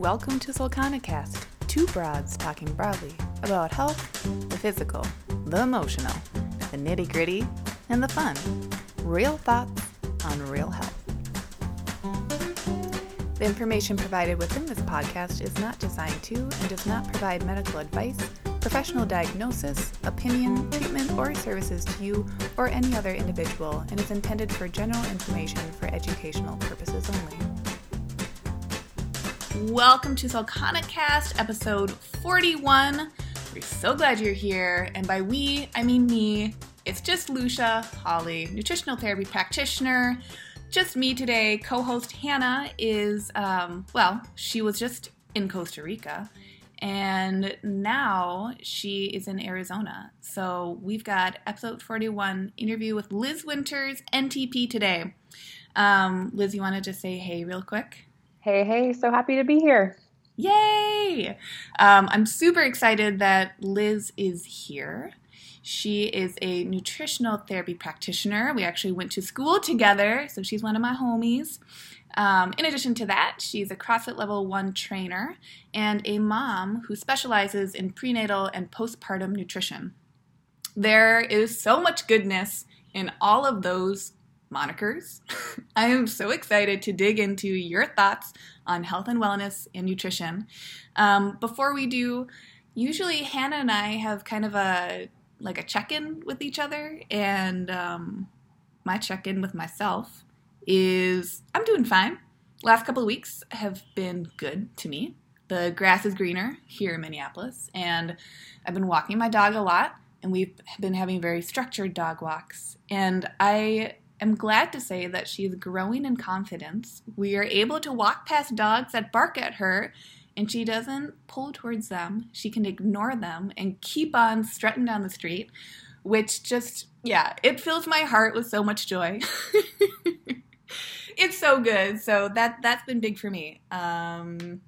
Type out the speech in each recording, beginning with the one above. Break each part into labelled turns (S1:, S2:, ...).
S1: welcome to Solcanicast, two broads talking broadly about health, the physical, the emotional, the nitty gritty, and the fun. Real thoughts on real health. The information provided within this podcast is not designed to and does not provide medical advice, professional diagnosis, opinion, treatment, or services to you or any other individual and is intended for general information for educational purposes only. Welcome to Solcanicast, episode 41. We're so glad you're here, and by we, I mean me. It's just Lucia Holly, nutritional therapy practitioner, just me today. Co host Hannah is, um, well, she was just in Costa Rica and now she is in Arizona. So we've got episode 41 interview with Liz Winters, NTP, today. Um, Liz, you want to just say hey real quick?
S2: Hey, hey, so happy to be here.
S1: Yay! Um, I'm super excited that Liz is here. She is a nutritional therapy practitioner. We actually went to school together, so she's one of my homies. Um, in addition to that, she's a CrossFit Level 1 trainer and a mom who specializes in prenatal and postpartum nutrition. There is so much goodness in all of those monikers. I am so excited to dig into your thoughts on health and wellness and nutrition. Um, before we do, usually Hannah and I have kind of a like a check-in with each other, and um, my check-in with myself is I'm doing fine. Last couple of weeks have been good to me. The grass is greener here in Minneapolis, and I've been walking my dog a lot, and we've been having very structured dog walks. And I am glad to say that she's growing in confidence. We are able to walk past dogs that bark at her, and she doesn't pull towards them. She can ignore them and keep on strutting down the street, which just, yeah, it fills my heart with so much joy. it's so good. So that that's been big for me. Um,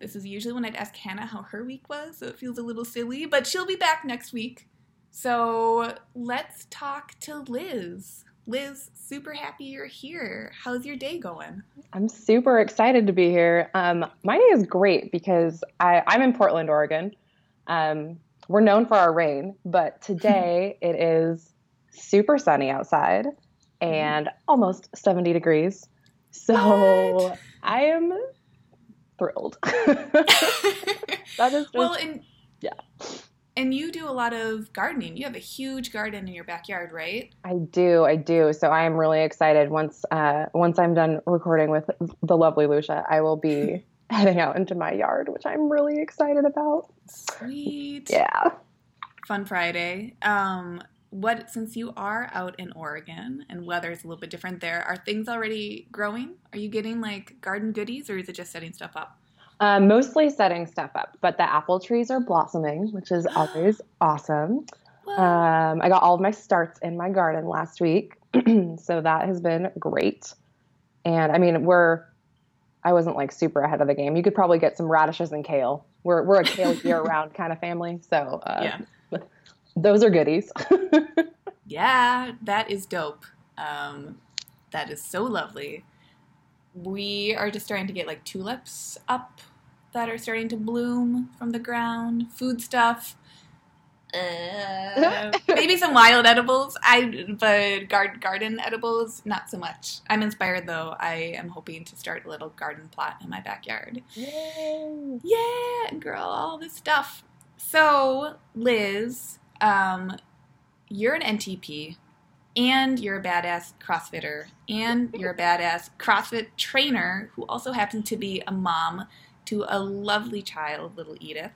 S1: this is usually when I'd ask Hannah how her week was, so it feels a little silly, but she'll be back next week. So let's talk to Liz. Liz, super happy you're here. How's your day going?
S2: I'm super excited to be here. Um, my day is great because I, I'm in Portland, Oregon. Um, we're known for our rain, but today it is super sunny outside and almost 70 degrees. So
S1: What?
S2: I am thrilled. that is just,
S1: well, and
S2: yeah.
S1: And you do a lot of gardening. You have a huge garden in your backyard, right?
S2: I do, I do. So I am really excited. Once uh, once I'm done recording with the lovely Lucia, I will be heading out into my yard, which I'm really excited about.
S1: Sweet.
S2: Yeah.
S1: Fun Friday. Um, what since you are out in Oregon and weather is a little bit different there, are things already growing? Are you getting like garden goodies, or is it just setting stuff up?
S2: Uh, mostly setting stuff up, but the apple trees are blossoming, which is always awesome. Um, I got all of my starts in my garden last week, so that has been great. And I mean, we're I wasn't like super ahead of the game. You could probably get some radishes and kale. We're we're a kale year round kind of family, so uh,
S1: yeah,
S2: those are goodies.
S1: yeah, that is dope. Um, that is so lovely. We are just starting to get like tulips up that are starting to bloom from the ground. Food stuff. Uh, maybe some wild edibles. I but garden garden edibles not so much. I'm inspired though. I am hoping to start a little garden plot in my backyard.
S2: Yay.
S1: Yeah, girl, all this stuff. So, Liz, um, you're an NTP and you're a badass CrossFitter and you're a badass CrossFit trainer who also happens to be a mom to a lovely child, little Edith.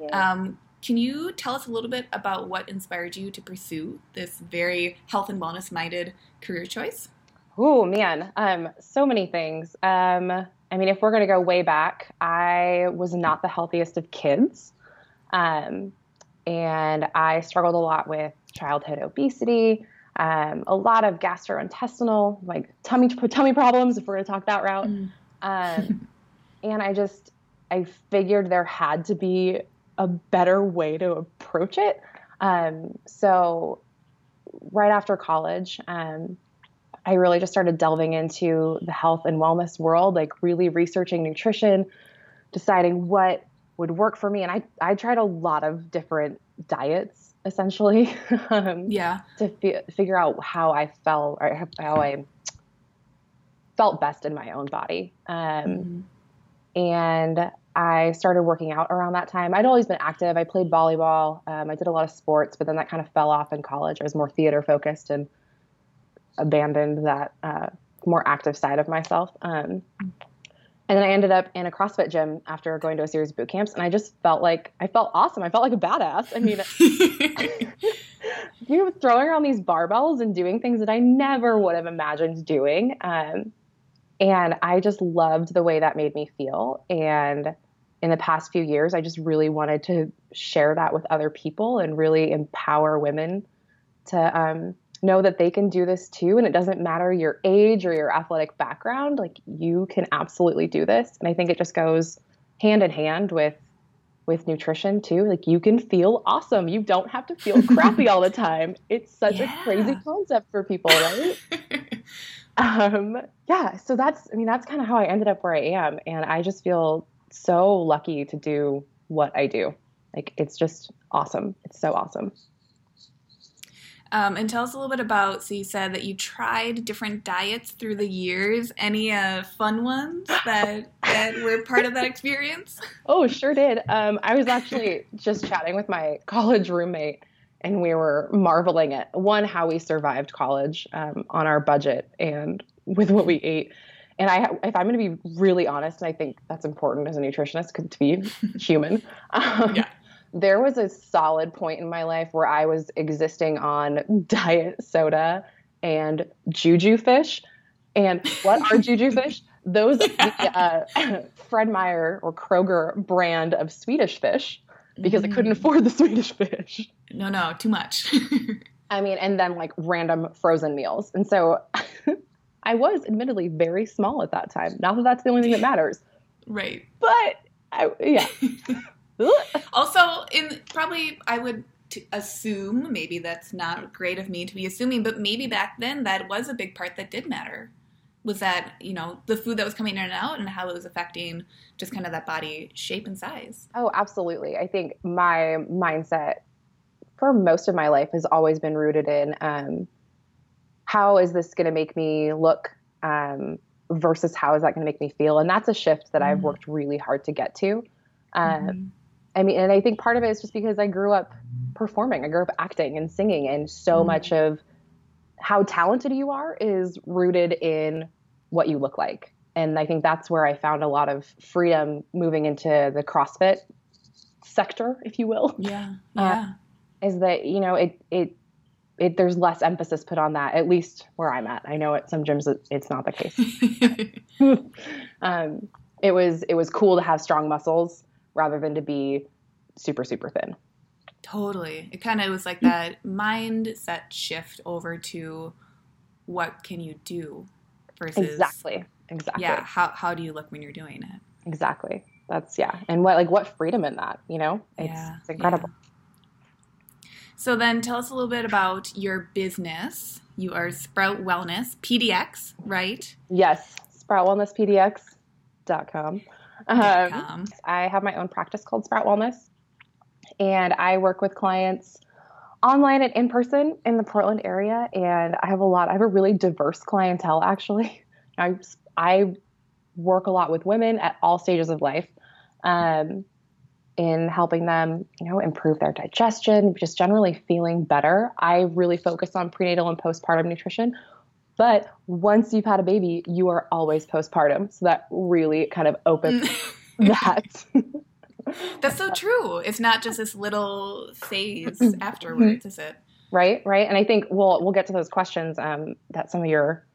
S2: Yeah.
S1: Um, can you tell us a little bit about what inspired you to pursue this very health and wellness minded career choice?
S2: Oh man, um, so many things. Um, I mean, if we're gonna go way back, I was not the healthiest of kids, um, and I struggled a lot with childhood obesity, um, a lot of gastrointestinal, like tummy tummy problems. If we're gonna talk that route, um, and I just I figured there had to be a better way to approach it. Um, so right after college, um, I really just started delving into the health and wellness world, like really researching nutrition, deciding what would work for me. And I, I tried a lot of different diets essentially um,
S1: yeah.
S2: to fi- figure out how I felt or how I felt best in my own body. Um, mm-hmm. And I started working out around that time. I'd always been active. I played volleyball. Um, I did a lot of sports, but then that kind of fell off in college. I was more theater focused and abandoned that uh, more active side of myself. Um, and then I ended up in a CrossFit gym after going to a series of boot camps, and I just felt like I felt awesome. I felt like a badass. I mean, you know, throwing around these barbells and doing things that I never would have imagined doing. Um, and I just loved the way that made me feel. And in the past few years, I just really wanted to share that with other people and really empower women to um, know that they can do this too. And it doesn't matter your age or your athletic background like you can absolutely do this. And i think it just goes hand in hand with with nutrition too. Like you can feel awesome. You don't have to feel crappy all the time. It's such yeah. a crazy concept for people right um yeah so that's i mean that's kind of how i ended up where i am and i just feel so lucky to do what i do like it's just awesome it's so awesome
S1: um, and tell us a little bit about. So you said that you tried different diets through the years. Any uh, fun ones that that were part of that experience?
S2: Oh, sure did. Um, I was actually just chatting with my college roommate, and we were marveling at one how we survived college um, on our budget and with what we ate. And I, if I'm going to be really honest, and I think that's important as a nutritionist to be human. Um, yeah there was a solid point in my life where I was existing on diet soda and juju fish. And what are juju fish? Those uh, Fred Meyer or Kroger brand of Swedish fish because mm. I couldn't afford the Swedish fish.
S1: No, no, too much.
S2: I mean, and then like random frozen meals. And so I was admittedly very small at that time. Not that that's the only thing that matters.
S1: Right.
S2: But I, yeah.
S1: also, in probably I would assume maybe that's not great of me to be assuming, but maybe back then that was a big part that did matter. Was that you know the food that was coming in and out and how it was affecting just kind of that body shape and size?
S2: Oh, absolutely. I think my mindset for most of my life has always been rooted in um, how is this going to make me look um, versus how is that going to make me feel, and that's a shift that mm-hmm. I've worked really hard to get to. Um, mm-hmm. I mean, and I think part of it is just because I grew up performing, I grew up acting and singing, and so mm-hmm. much of how talented you are is rooted in what you look like. And I think that's where I found a lot of freedom moving into the CrossFit sector, if you will.
S1: Yeah. Uh, yeah.
S2: Uh, is that, you know, it, it, it, there's less emphasis put on that, at least where I'm at. I know at some gyms it's not the case. um, it was it was cool to have strong muscles rather than to be super super thin.
S1: Totally. It kind of was like that mindset shift over to what can you do versus
S2: exactly. Exactly.
S1: Yeah how, how do you look when you're doing it?
S2: Exactly. That's yeah. And what like what freedom in that you know? It's, yeah, it's incredible.
S1: Yeah. So then tell us a little bit about your business you are sprout wellness pdx right
S2: yes sproutwellnesspdx.com um, I have my own practice called Sprout Wellness, and I work with clients online and in person in the Portland area. And I have a lot. I have a really diverse clientele. Actually, I I work a lot with women at all stages of life. Um, in helping them, you know, improve their digestion, just generally feeling better. I really focus on prenatal and postpartum nutrition, but once you've had a baby, you are always postpartum. So that really kind of opens that.
S1: That's so true. It's not just this little phase afterwards, is it?
S2: Right, right. And I think we'll we'll get to those questions um, that some of your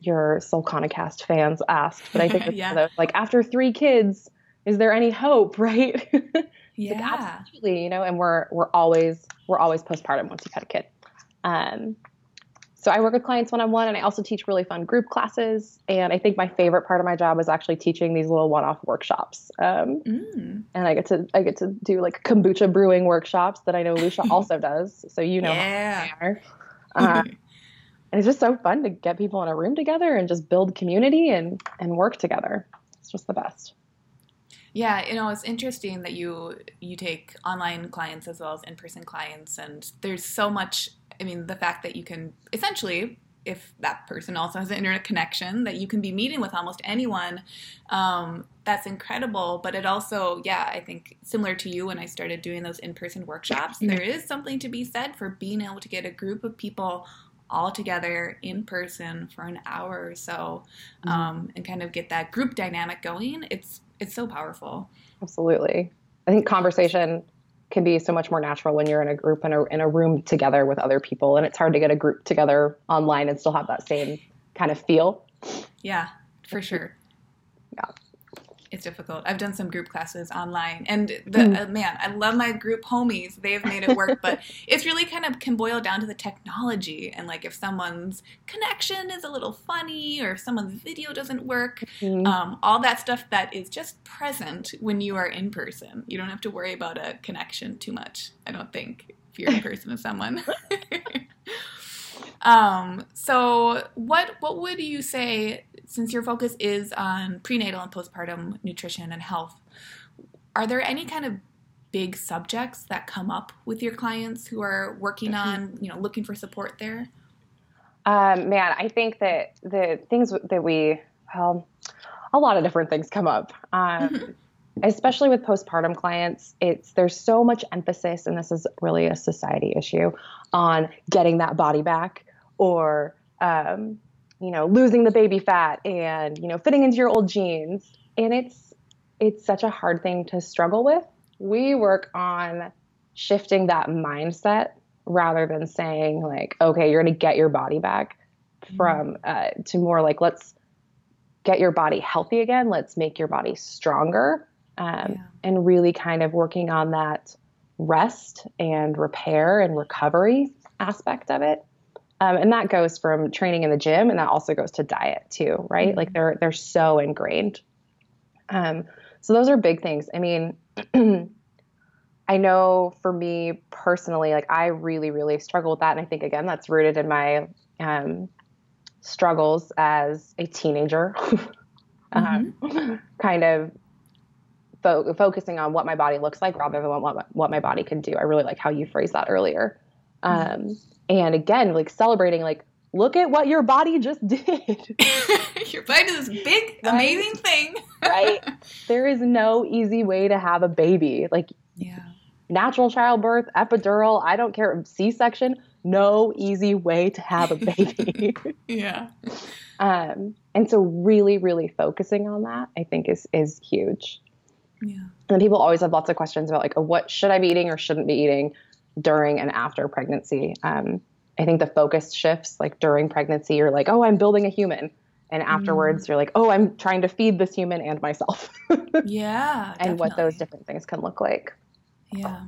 S2: your Solcanicast fans asked. But I think yeah. like after three kids, is there any hope? Right?
S1: yeah,
S2: like, absolutely. You know, and we're we're always we're always postpartum once you've had a kid. Um, so I work with clients one on one, and I also teach really fun group classes. And I think my favorite part of my job is actually teaching these little one-off workshops. Um, mm. And I get to I get to do like kombucha brewing workshops that I know Lucia also does. So you know
S1: yeah.
S2: how they are. Uh, and it's just so fun to get people in a room together and just build community and and work together. It's just the best.
S1: Yeah, you know, it's interesting that you you take online clients as well as in-person clients and there's so much I mean, the fact that you can essentially if that person also has an internet connection that you can be meeting with almost anyone um, that's incredible. But it also yeah i think similar to you when i started doing those in-person workshops there is something to be said for being able to get a group of people all together in person for an hour or so mm-hmm. um, and kind of get that group dynamic going. It's it's so powerful.
S2: Absolutely. I think conversation can be so much more natural when you're in a group in a, in a room together with other people and it's hard to get a group together online and still have that same kind of feel.
S1: Yeah for sure. Yeah it's difficult. I've done some group classes online, and the mm. uh, man, I love my group homies. They've made it work, but it's really kind of can boil down to the technology and like if someone's connection is a little funny or if someone's video doesn't work, mm. um, all that stuff that is just present when you are in person. You don't have to worry about a connection too much. I don't think if you're in person with someone. Um, so what what would you say since your focus is on prenatal and postpartum nutrition and health? Are there any kind of big subjects that come up with your clients who are working mm-hmm. on, you know, looking for support there?
S2: Um, man, I think that the things that we, well, a lot of different things come up. Um, mm-hmm. Especially with postpartum clients, it's there's so much emphasis, and this is really a society issue, on getting that body back or um, you know losing the baby fat and you know fitting into your old jeans and it's it's such a hard thing to struggle with we work on shifting that mindset rather than saying like okay you're going to get your body back mm-hmm. from uh, to more like let's get your body healthy again let's make your body stronger um, yeah. and really kind of working on that rest and repair and recovery aspect of it um, and that goes from training in the gym and that also goes to diet too, right? Mm-hmm. Like they're they're so ingrained. Um, so those are big things. I mean, I know for me personally, like I really, really struggle with that. And I think again, that's rooted in my um, struggles as a teenager. mm-hmm. kind of fo- focusing on what my body looks like rather than what, what my body can do. I really like how you phrased that earlier. Mm-hmm. Um, and again like celebrating like look at what your body just did.
S1: Your body is this big right? amazing thing.
S2: Right? There is no easy way to have a baby. Like
S1: yeah.
S2: natural childbirth epidural i don't care c-section no easy way to have a baby.
S1: Yeah.
S2: Um and so really really focusing on that i think is is huge.
S1: Yeah.
S2: And people always have lots of questions about like what should i be eating or shouldn't be eating during and after pregnancy. Um, I think the focus shifts like during pregnancy, you're like, oh, I'm building a human. And afterwards, mm. you're like, oh, I'm trying to feed this human and myself.
S1: yeah.
S2: and definitely. what those different things can look like.
S1: Yeah.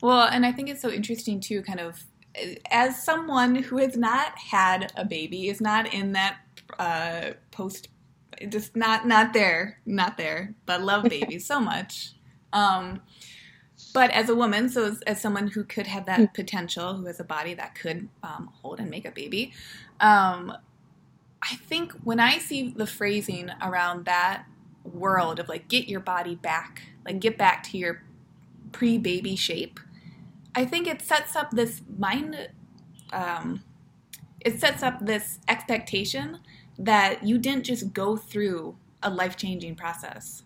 S1: Well, and I think it's so interesting too, kind of as someone who has not had a baby, is not in that uh, post, just not not there, not there, but love babies so much. Um, but as a woman, so as, as, someone who could have that hmm. potential, who has a body that could um, hold and make a baby, um, I think when I see the phrasing around that world of like get your body back, like get back to your pre baby shape, I think it sets up this mind, um, it sets up this expectation that you didn't just go through a life changing process.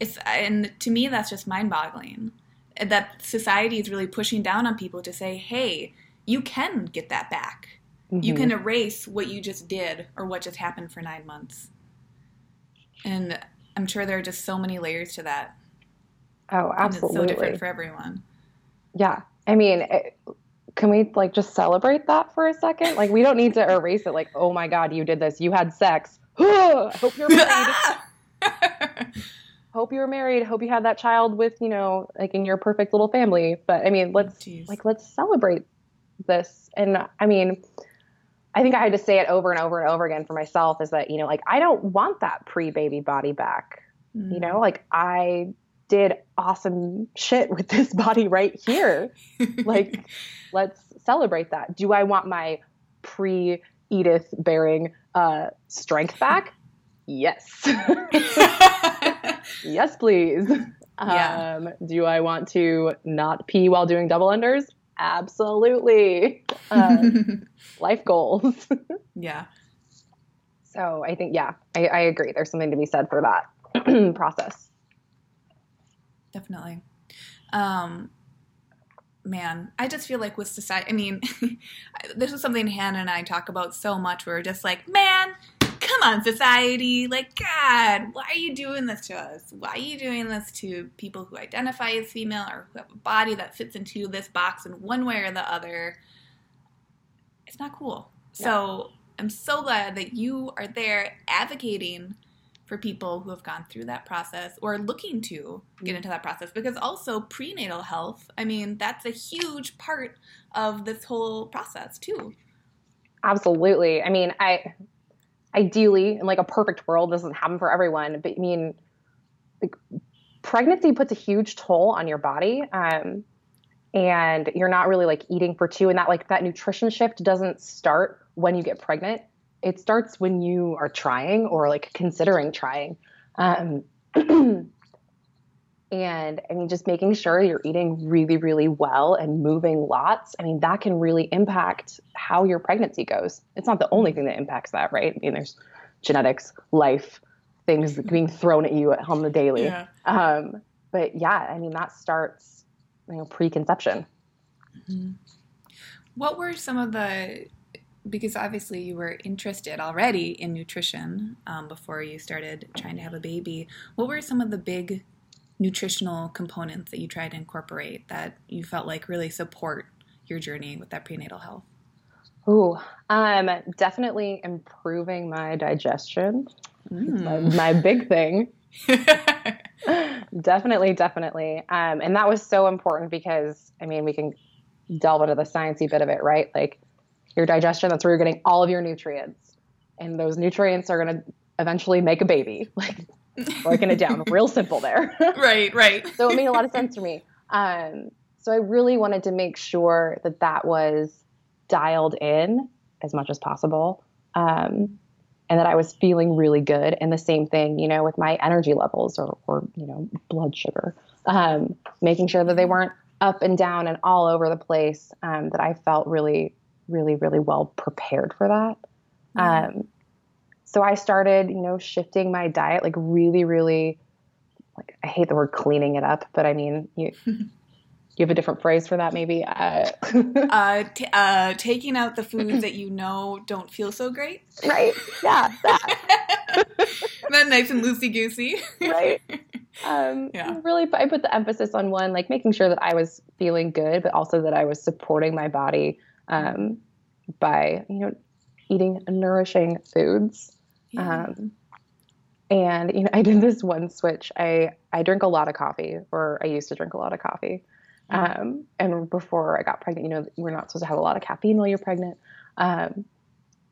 S1: It's, and to me, that's just mind boggling that society is really pushing down on people to say, hey, you can get that back. Mm-hmm. You can erase what you just did or what just happened for nine months. And I'm sure there are just so many layers to that.
S2: Oh, absolutely.
S1: And it's so different for everyone.
S2: Yeah. I mean, it, can we like just celebrate that for a second? Like, we don't need to erase it. Like, oh my God, you did this. You had sex. I hope you're married. hope you were married. Hope you had that child with you know like in your perfect little family. But i mean let's Jeez. like let's celebrate this. And i mean i think i had to say it over and over and over again for myself is that you know like i don't want that pre-baby body back. Mm. you know like i did awesome shit with this body right here. Like let's celebrate that. Do i want my pre edith bearing uh strength back Yes. yes, please. Yeah. Um, do I want to not pee while doing double unders? Absolutely. Um, life goals.
S1: yeah.
S2: So I think, yeah, I, I agree. There's something to be said for that process.
S1: Definitely. Um, man, I just feel like with society, I mean, this is something Hannah and I talk about so much. We're just like, man, come on, society. Like, God, why are you doing this to us? Why are you doing this to people who identify as female or who have a body that fits into this box in one way or the other? It's not cool. Yeah. So I'm so glad that you are there advocating for people who have gone through that process or looking to get mm-hmm. into that process because also prenatal health i mean that's a huge part of this whole process too
S2: absolutely i mean i ideally in like a perfect world this doesn't happen for everyone but i mean like, pregnancy puts a huge toll on your body um, and you're not really like eating for two and that like that nutrition shift doesn't start when you get pregnant it starts when you are trying or like considering trying. Um, and I mean, just making sure you're eating really, really well and moving lots. I mean, that can really impact how your pregnancy goes. It's not the only thing that impacts that, right? I mean, there's genetics, life, things being thrown at you on the daily. Yeah. Um, but yeah, I mean, that starts, you know, preconception.
S1: Mm-hmm. What were some of the because obviously you were interested already in nutrition um, before you started trying to have a baby. What were some of the big nutritional components that you tried to incorporate that you felt like really support your journey with that prenatal health?
S2: Ooh, um, definitely improving my digestion. Mm. My, my, big thing. definitely, definitely. Um, and that was so important because, I mean, we can delve into the sciencey bit of it, right? Like, your digestion. That's where you're getting all of your nutrients. And those nutrients are going to eventually make a baby. Like breaking it down, real simple there.
S1: right, right.
S2: so it made a lot of sense for me. Um, so I really wanted to make sure that that was dialed in as much as possible. Um, and that I was feeling really good. And the same thing, you know, with my energy levels or, or you know, blood sugar, um, making sure that they weren't up and down and all over the place, um, that I felt really really, really well prepared for that. Mm-hmm. Um, so I started, you know, shifting my diet, like really, really, like I hate the word cleaning it up, but I mean, you, you have a different phrase for that, maybe. Uh,
S1: uh, t- uh, taking out the foods that you know don't feel so great.
S2: Right. Yeah. That.
S1: then nice and loosey goosey.
S2: right. Um, yeah. Really, I put the emphasis on one, like making sure that I was feeling good, but also that I was supporting my body um, by you know eating nourishing foods. Yeah. Um, and you know, I did this one switch. I I drink a lot of coffee, or I used to drink a lot of coffee. Mm-hmm. Um, and before I got pregnant, you know, we're not supposed to have a lot of caffeine while you're pregnant. Um,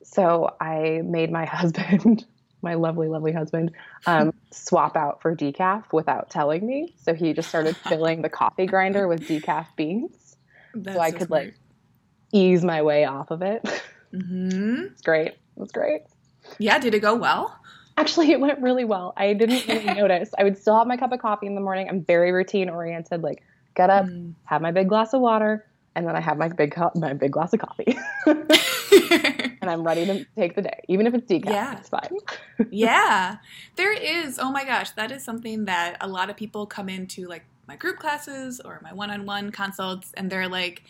S2: so I made my husband, my lovely, lovely husband, um, swap out for decaf without telling me. So he just started filling the coffee grinder with decaf beans. That's so I so could smart. like ease my way off of it. Mm-hmm. it's great. It was great.
S1: Yeah, did it go well?
S2: Actually, it went really well. I didn't really notice. I would still have my cup of coffee in the morning. I'm very routine oriented. Like, get up, mm. have my big glass of water, and then I have my big co- my big glass of coffee, and I'm ready to take the day, even if it's decaf. Yeah, it's fine.
S1: yeah, there is. Oh my gosh, that is something that a lot of people come into like my group classes or my one-on-one consults, and they're like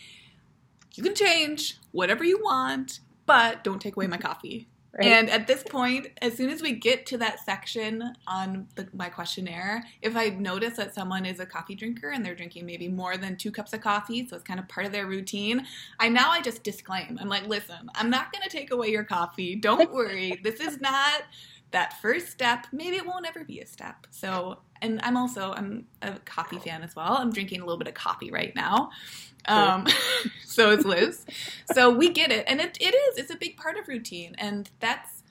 S1: you can change whatever you want, but don't take away my coffee. Right. And at this point, as soon as we get to that section on the, my questionnaire, if I notice that someone is a coffee drinker and they're drinking maybe more than two cups of coffee, so it's kind of part of their routine, I now I just disclaim. I'm like, listen, I'm not going to take away your coffee. Don't worry. this is not that first step. Maybe it won't ever be a step. So, and I'm also I'm a coffee fan as well. I'm drinking a little bit of coffee right now. Um, so is Liz. so we get it. And it, it is, it's a big part of routine. And that's,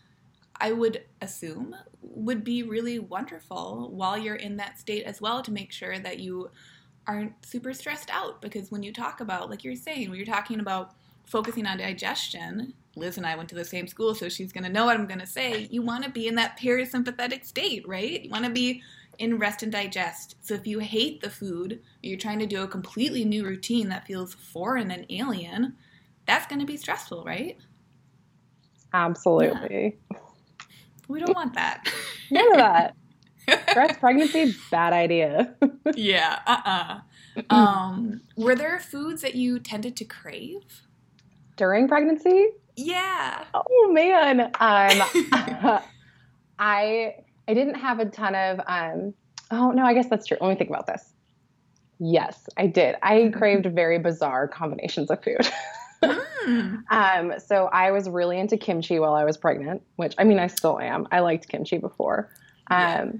S1: I would assume, would be really wonderful while you're in that state as well to make sure that you aren't super stressed out. Because when you talk about, like you're saying, when you're talking about focusing on digestion, Liz and I went to the same school, so she's going to know what I'm going to say. You want to be in that parasympathetic state, right? You want to be in rest and digest. So if you hate the food, you're trying to do a completely new routine that feels foreign and alien, that's going to be stressful, right?
S2: Absolutely.
S1: Yeah. We don't want that.
S2: None of that. Stress pregnancy, bad idea.
S1: yeah. Uh. uh Um. Were there foods that you tended to crave
S2: during pregnancy?
S1: Yeah.
S2: Oh man. Um. I I didn't have a ton of. Um. Oh no, I guess that's true. Let me think about this. Yes, I did. I craved very bizarre combinations of food. Mm. um, so I was really into kimchi while I was pregnant, which I mean I still am. I liked kimchi before. Um, yeah.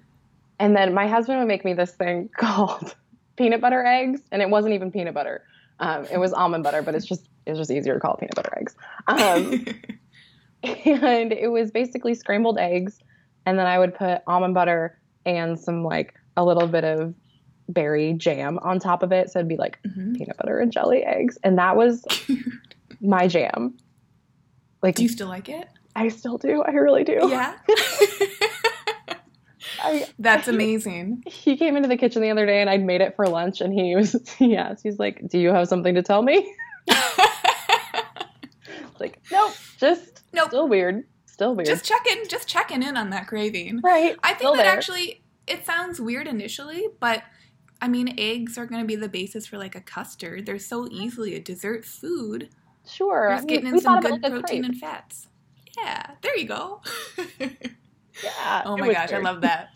S2: and then my husband would make me this thing called peanut butter eggs, and it wasn't even peanut butter. Um, it was almond butter, but it's just it's just easier to call it peanut butter eggs. Um, and it was basically scrambled eggs, and then I would put almond butter and some like a little bit of berry jam on top of it. So it'd be like mm-hmm. peanut butter and jelly eggs, and that was my jam.
S1: Like, do you still like it?
S2: I still do. I really do.
S1: Yeah. I, That's amazing.
S2: He came into the kitchen the other day and I'd made it for lunch and he was yes, he's like, "Do you have something to tell me?" like, "Nope, just nope. still weird. Still weird."
S1: Just checking, just checking in on that craving.
S2: Right.
S1: I think that there. actually it sounds weird initially, but I mean, eggs are going to be the basis for like a custard. They're so easily a dessert food.
S2: Sure.
S1: Just getting in some good like protein and fats. Yeah, there you go.
S2: yeah.
S1: Oh my gosh, weird. I love that.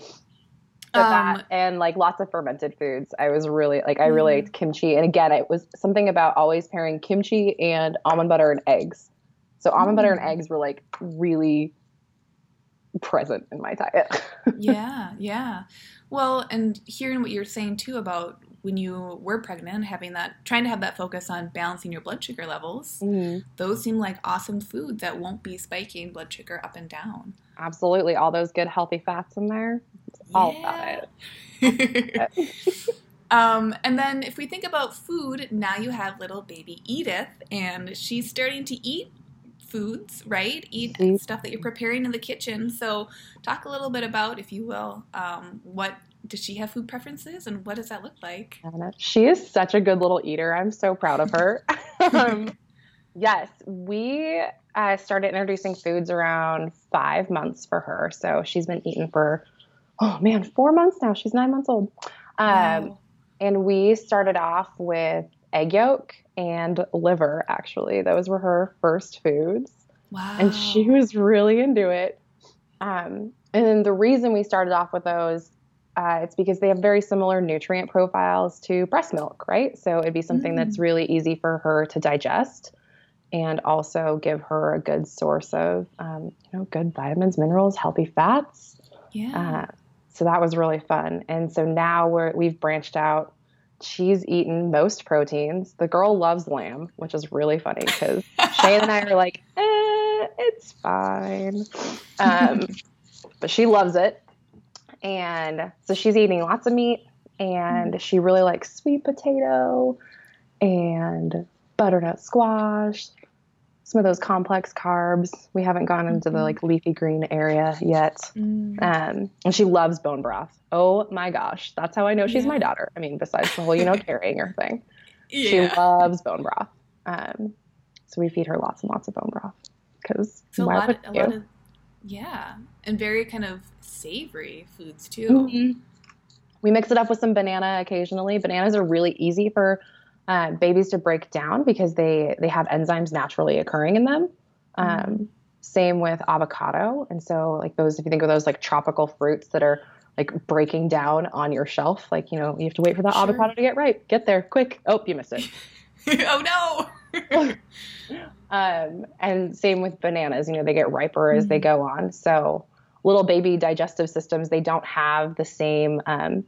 S2: Um, and like lots of fermented foods. I was really like I really mm. ate kimchi, and again, it was something about always pairing kimchi and almond butter and eggs. So almond butter and mm. eggs were like really present in my diet.
S1: yeah, yeah. Well, and hearing what you're saying too about when you were pregnant, having that, trying to have that focus on balancing your blood sugar levels, mm-hmm. those seem like awesome foods that won't be spiking blood sugar up and down.
S2: Absolutely. All those good healthy fats in there. It's yeah. all about
S1: it. um, and then if we think about food, now you have little baby Edith, and she's starting to eat foods, right? Eat mm-hmm. stuff that you're preparing in the kitchen. So, talk a little bit about, if you will, um, what does she have food preferences and what does that look like?
S2: She is such a good little eater. I'm so proud of her. um, yes, we uh, started introducing foods around five months for her. So she's been eating for, oh man, four months now. She's nine months old. Um, wow. And we started off with egg yolk and liver, actually. Those were her first foods.
S1: Wow.
S2: And she was really into it. Um, and the reason we started off with those uh, it's because they have very similar nutrient profiles to breast milk, right? So it'd be something mm. that's really easy for her to digest and also give her a good source of, um, you know, good vitamins, minerals, healthy fats.
S1: Yeah. Uh,
S2: so that was really fun. And so now we're, we've branched out. She's eaten most proteins. The girl loves lamb, which is really funny because Shane and I are like, eh, it's fine. Um, but she loves it. And so she's eating lots of meat and mm. she really likes sweet potato and butternut squash, some of those complex carbs. We haven't gone into mm-hmm. the like leafy green area yet. Mm. Um, and she loves bone broth. Oh my gosh, that's how I know she's yeah. my daughter. I mean, besides the whole, you know, carrying her thing. Yeah. She loves bone broth. Um, so we feed her lots and lots of bone broth because
S1: so a lot, a lot of yeah, and very kind of savory foods too. Mm-hmm.
S2: We mix it up with some banana occasionally. Bananas are really easy for uh, babies to break down because they they have enzymes naturally occurring in them. Mm-hmm. Um, same with avocado, and so like those, if you think of those like tropical fruits that are like breaking down on your shelf, like you know you have to wait for that sure. avocado to get ripe. Get there quick! Oh, you missed it.
S1: oh
S2: no. um, and same with bananas. You know they get riper as mm-hmm. they go on. So little baby digestive systems, they don't have the same um,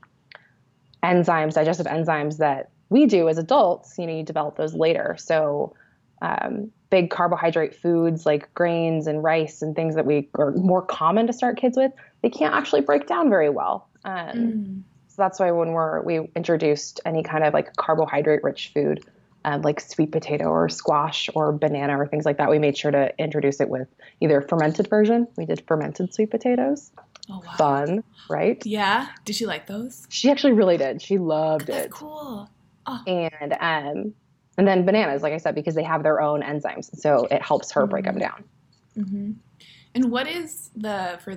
S2: enzymes, digestive enzymes that we do as adults. You know, you develop those later. So, um, big carbohydrate foods like grains and rice and things that we are more common to start kids with, they can't actually break down very well. Um, mm. So that's why when we're we introduced any kind of like carbohydrate rich food, um, like sweet potato or squash or banana or things like that, we made sure to introduce it with either fermented version. We did fermented sweet potatoes.
S1: Oh wow.
S2: Fun, right?
S1: Yeah. Did she like those?
S2: She actually really did. She loved
S1: That's
S2: it.
S1: cool. Oh.
S2: And um, and then bananas, like I said, because they have their own enzymes, so it helps her break them
S1: Mhm.
S2: down.
S1: hmm And what is the for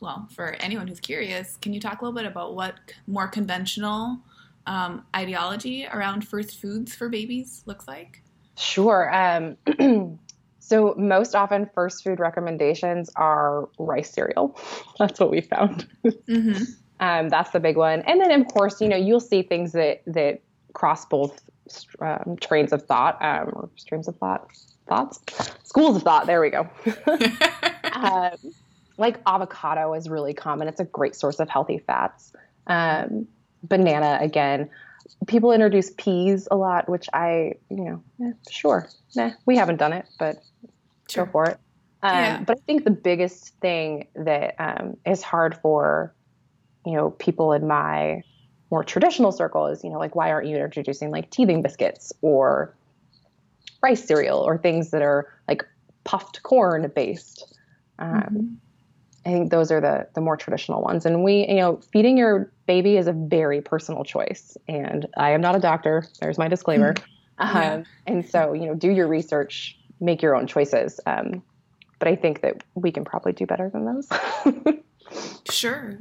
S1: well for anyone who's curious? Can you talk a little bit about what more conventional um, ideology around first foods for babies looks like?
S2: Sure. Um, so most often, first food recommendations are rice cereal. That's what we found.
S1: Mm-hmm.
S2: Um, that's the big one. And then, of course, you know, you'll see things that that cross both um, trains of thought um, or streams of thought, thoughts, schools of thought. There we go. um, like avocado is really common. It's a great source of healthy fats. Um, banana again. People introduce peas a lot, which I, you know, eh, sure, nah, we haven't done it, but
S1: Sure.
S2: go for it. Um,
S1: Yeah.
S2: But I think the biggest thing that um, is hard for, you know, people in my more traditional circle is, you know, like why aren't you introducing like teething biscuits or rice cereal or things that are like puffed corn based? Um,
S1: Mhm.
S2: I think those are the the more traditional ones. And we, you know, feeding your baby is a very personal choice. And I am not a doctor. There's my disclaimer.
S1: Yeah.
S2: Um, and so, you know, do your research, make your own choices. Um, but I think that we can probably do better than those.
S1: Sure.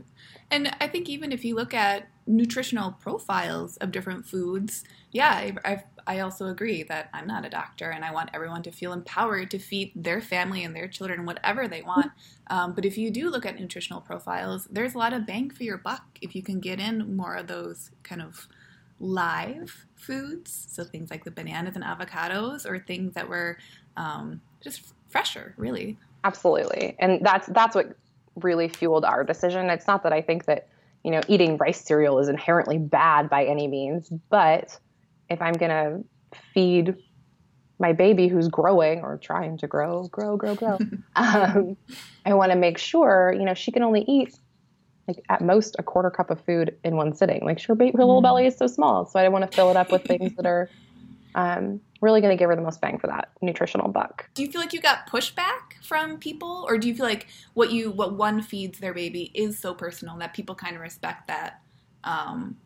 S1: And I think even if you look at nutritional profiles of different foods, yeah, I, I, I also agree that I'm not a doctor and I want everyone to feel empowered to feed their family and their children whatever they want. Um, but if you do look at nutritional profiles, there's a lot of bang for your buck if you can get in more of those kind of live foods. So things like the bananas and avocados or things that were um, just fresher, really.
S2: Absolutely. And that's that's what really fueled our decision. It's not that I think that, you know, eating rice cereal is inherently bad by any means, but if I'm going to feed my baby who's growing or trying to grow, grow, grow, grow, um, I want to make sure, you know, she can only eat like at most a quarter cup of food in one sitting. Like her, her little
S1: Mm.
S2: belly is so small, so I don't want to fill it up with things that are um, really going to give her the most bang for that nutritional buck.
S1: do you feel like you got pushback from people or do you feel like what you what one feeds their baby is so personal that people kind of respect that um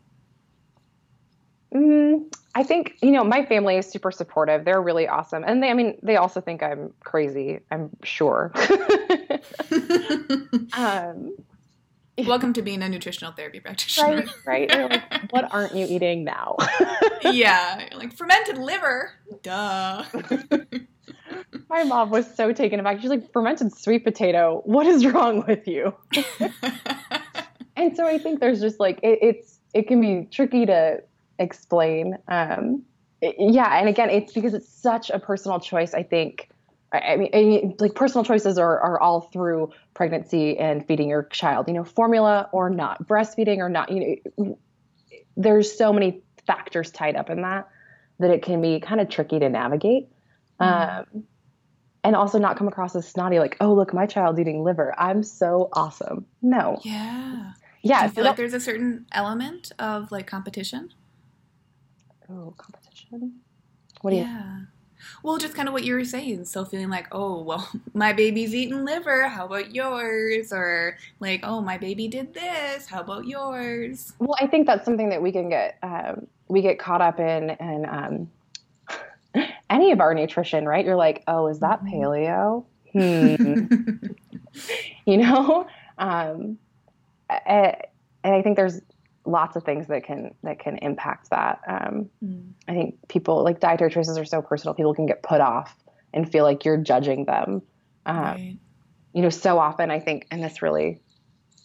S2: Mm, I think you know my family is super supportive. They're really awesome, and they, I mean, they also think I'm crazy. I'm sure. um,
S1: welcome to being a nutritional therapy practitioner
S2: right, right. Like, what aren't you eating now?
S1: yeah you're like fermented liver duh
S2: my mom was so taken aback. She's like, fermented sweet potato. What is wrong with you? And so I think there's just like it, it's it can be tricky to explain. Um, yeah, and again, it's because it's such a personal choice. I think. I I mean, like personal choices are are all through pregnancy and feeding your child. You know, formula or not, breastfeeding or not. You know, there's so many factors tied up in that that it can be kind of tricky to navigate. Um, and also not come across as snotty, like, oh, look, my child's eating liver. I'm so awesome. No.
S1: yeah
S2: Yeah.
S1: do you
S2: so
S1: feel like there's a certain element of like competition
S2: Oh, competition. What do you?
S1: Well just kind of what you were saying so feeling like oh well my baby's eating liver how about yours or like oh my baby did this how about yours
S2: Well, I think that's something that we can get um, we get caught up in, and um, any of our nutrition, right? You're like, oh, is that
S1: Mhm.
S2: paleo? Hmm. you know, um, I think there's lots of things that can that can impact that. Um,
S1: Mm.
S2: I think people like dietary choices are so personal. People can get put off and feel like you're judging them. Um,
S1: right.
S2: you know, so often I think, and this really,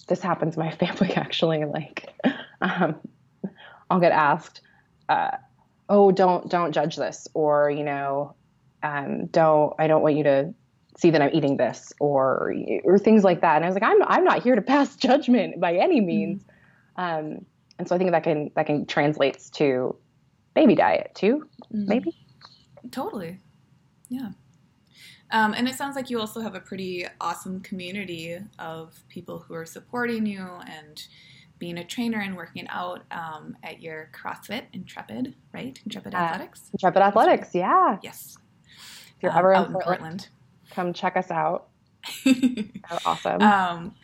S2: this happens in my family actually. Like, um, I'll get asked, uh, "Oh, don't don't judge this," or you know, um, "Don't I don't want you to see that I'm eating this," or or things like that. And I was like, "I'm I'm not here to pass judgment by any means." Um, and so I think that can that can translates to baby diet too,
S1: Mhm.
S2: maybe.
S1: Totally. Yeah. Um, and it sounds like you also have a pretty awesome community of people who are supporting you and being a trainer and working out um, at your CrossFit Intrepid, right? Intrepid
S2: Uh,
S1: Athletics.
S2: Intrepid Athletics, yeah.
S1: Yes.
S2: If you're
S1: Um,
S2: ever in
S1: out in
S2: Portland,
S1: Portland.
S2: come check us out. They're awesome.
S1: um,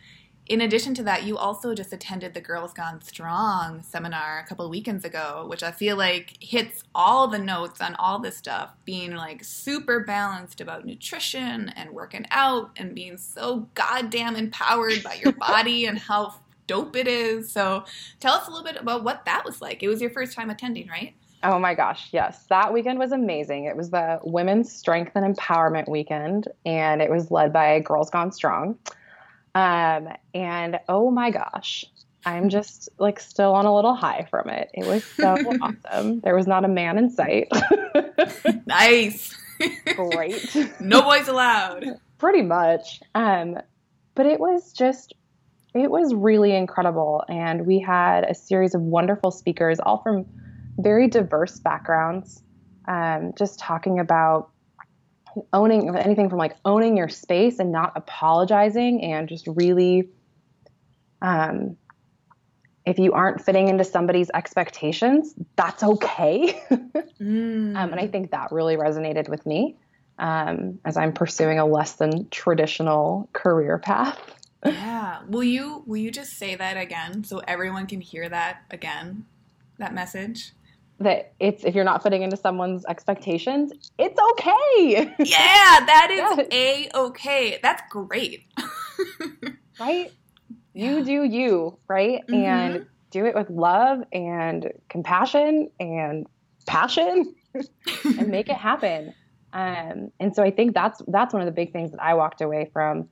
S1: in addition to that, you also just attended the Girls Gone Strong seminar a couple of weekends ago, which I feel like hits all the notes on all this stuff, being like super balanced about nutrition and working out and being so goddamn empowered by your body and how dope it is. So tell us a little bit about what that was like. It was your first time attending, right?
S2: Oh my gosh, yes. That weekend was amazing. It was the Women's Strength and Empowerment Weekend, and it was led by Girls Gone Strong. Um, and oh my gosh, I'm just like still on a little high from it. It was so awesome. There was not a man in sight.
S1: Nice.
S2: Great.
S1: no boys allowed.
S2: Pretty much. Um, but it was just, it was really incredible. And we had a series of wonderful speakers, all from very diverse backgrounds, um, just talking about owning anything from like owning your space and not apologizing and just really um, if you aren't fitting into somebody's expectations that's okay
S1: Mm.
S2: um, and i think that really resonated with me um, as i'm pursuing a less than traditional career path
S1: Yeah. Will you will you just say that again so everyone can hear that again? That message?
S2: That it's if you're not fitting into someone's expectations it's okay
S1: Yeah, that is
S2: Yes.
S1: a okay. That's great.
S2: right
S1: Yeah.
S2: you do you right
S1: Mhm.
S2: and do it with love and compassion and passion and make it happen um, and so i think that's that's one of the big things that i walked away from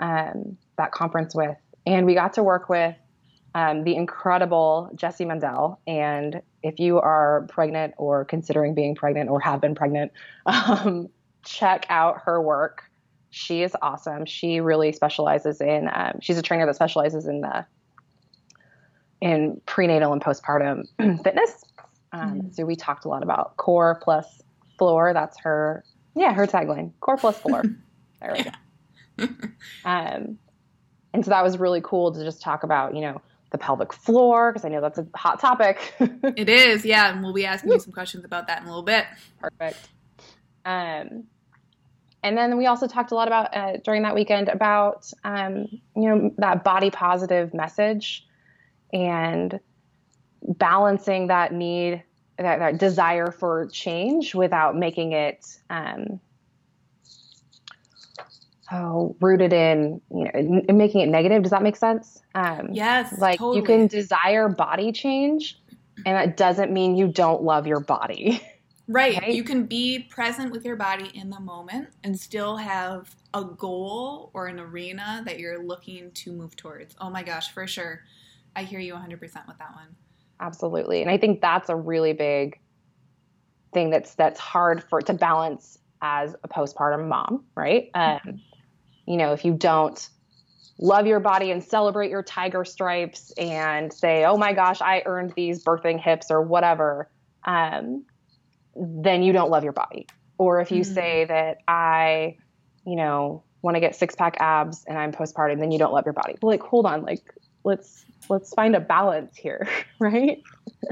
S2: um, that conference with and we got to work with um, the incredible Jessie Mundell. And if you are pregnant or considering being pregnant or have been pregnant, um, check out her work. She is awesome. She really specializes in. Um, she's a trainer that specializes in the in prenatal and postpartum fitness. Um,
S1: Mhm.
S2: So we talked a lot about core plus floor. That's her. Yeah, her tagline: core plus floor. there we go. Um, and so that was really cool to just talk about, you know, the pelvic floor because I know that's a hot topic.
S1: It is, yeah, and we'll be asking you some questions about that in a little bit.
S2: Perfect. Um, and then we also talked a lot about uh, during that weekend about um, you know that body positive message and balancing that need that, that desire for change without making it um, oh rooted in you know in making it negative. Does that make sense? Um,
S1: Yes,
S2: like
S1: totally.
S2: you can desire body change, and that doesn't mean you don't love your body.
S1: Right.
S2: Right?
S1: You can be present with your body in the moment and still have a goal or an arena that you're looking to move towards. Oh my gosh, for sure. I hear you 100% with that one.
S2: Absolutely. And I think that's a really big thing that's that's hard for to balance as a postpartum mom, right? Um, you know, if you don't love your body and celebrate your tiger stripes and say, "Oh my gosh, I earned these birthing hips" or whatever, um, then you don't love your body. Or if you
S1: Mhm.
S2: say that I, you know, want to get six pack abs and I'm postpartum, then you don't love your body. Well, like, hold on, like let's let's find a balance here, right?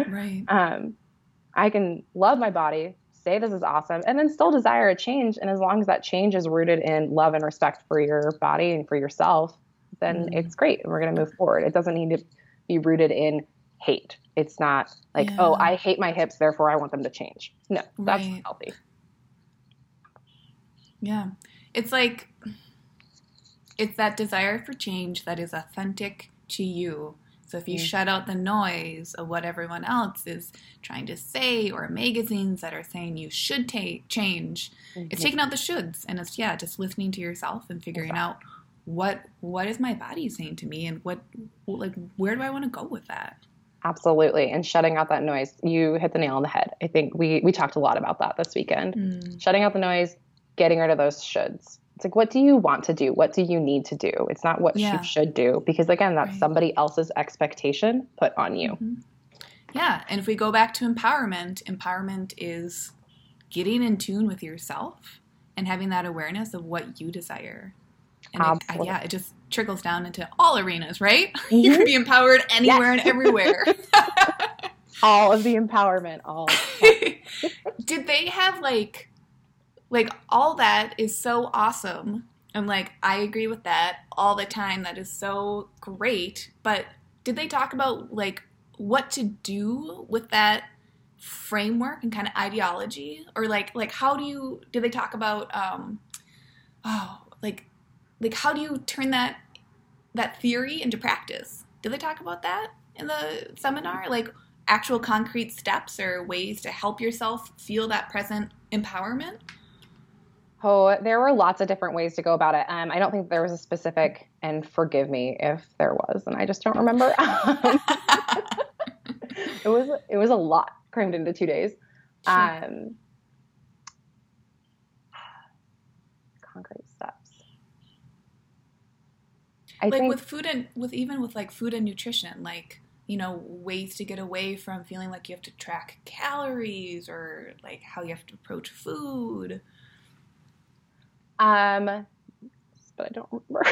S1: Right.
S2: um, I can love my body, say this is awesome, and then still desire a change. And as long as that change is rooted in love and respect for your body and for yourself, then
S1: Mhm.
S2: it's great. And we're going to move forward. It doesn't need to be rooted in hate. It's not like, oh, I hate my hips, therefore I want them to change. No, that's
S1: Right.
S2: not healthy.
S1: Yeah. It's like it's that desire for change that is authentic to you. So if you
S2: Mm.
S1: shut out the noise of what everyone else is trying to say or magazines that are saying you should take change, it's taking out the shoulds and it's yeah, just listening to yourself and figuring out what what is my body saying to me and what like where do I want to go with that?
S2: Absolutely. And shutting out that noise. You hit the nail on the head. I think we, we talked a lot about that this weekend.
S1: Mm,
S2: shutting out the noise, getting rid of those shoulds. It's like, what do you want to do? What do you need to do? It's not what
S1: Yeah.
S2: you should do because, again, that's
S1: Right.
S2: somebody else's expectation put on you.
S1: mhm. Yeah, and if we go back to empowerment, empowerment is getting in tune with yourself and having that awareness of what you desire. And it, yeah, it just trickles down into all arenas, right? Mm-hmm. You can be empowered anywhere yes. and everywhere.
S2: all of the empowerment, all.
S1: Did they have like like all that is so awesome. And like I agree with that all the time. That is so great. But did they talk about like what to do with that framework and kind of ideology? Or like like how do you did they talk about um oh like like how do you turn that that theory into practice? Did they talk about that in the seminar? Like actual concrete steps or ways to help yourself feel that present empowerment
S2: Oh, there were lots of different ways to go about it. Um, I don't think there was a specific, and forgive me if there was, and I just don't remember. it was it was a lot crammed into two days. Sure. Um, concrete steps.
S1: I like think, with food and with even with like food and nutrition, like you know ways to get away from feeling like you have to track calories or like how you have to approach food
S2: um, but I don't remember.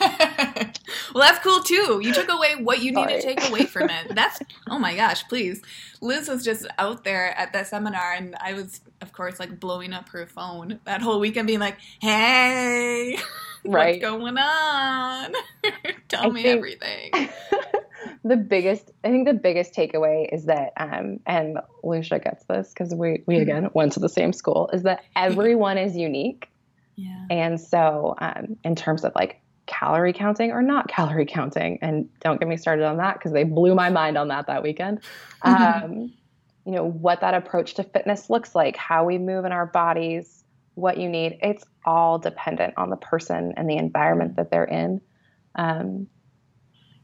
S1: well, that's cool too. You took away what you need to take away from it. That's oh my gosh, please. Liz was just out there at that seminar, and I was, of course, like blowing up her phone that whole weekend, being like, "Hey, right. what's going on? Tell I me think, everything."
S2: The biggest, I think, the biggest takeaway is that, um, and Lucia gets this because we we mm-hmm. again went to the same school, is that everyone is unique
S1: yeah.
S2: And so, um, in terms of like calorie counting or not calorie counting, and don't get me started on that because they blew my mind on that that weekend. Um, you know, what that approach to fitness looks like, how we move in our bodies, what you need. It's all dependent on the person and the environment that they're in. Um,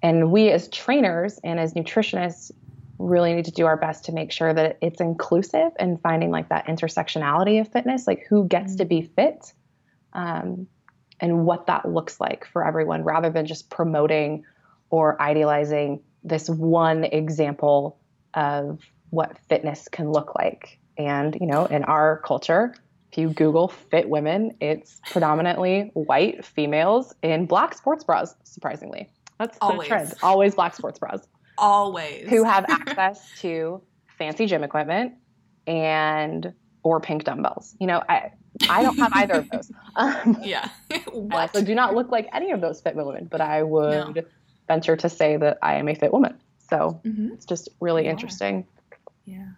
S2: and we as trainers and as nutritionists really need to do our best to make sure that it's inclusive and finding like that intersectionality of fitness, like who gets to be fit um, and what that looks like for everyone rather than just promoting or idealizing this one example of what fitness can look like. And, you know, in our culture, if you Google fit women, it's predominantly white females in black sports bras, surprisingly. That's the Always. trend. Always black sports bras.
S1: Always.
S2: Who have access to fancy gym equipment and or pink dumbbells. You know, I I don't have either of those.
S1: Um, yeah.
S2: I also do not look like any of those fit women, but I would no. venture to say that I am a fit woman. So mm-hmm. it's just really interesting.
S1: Yeah.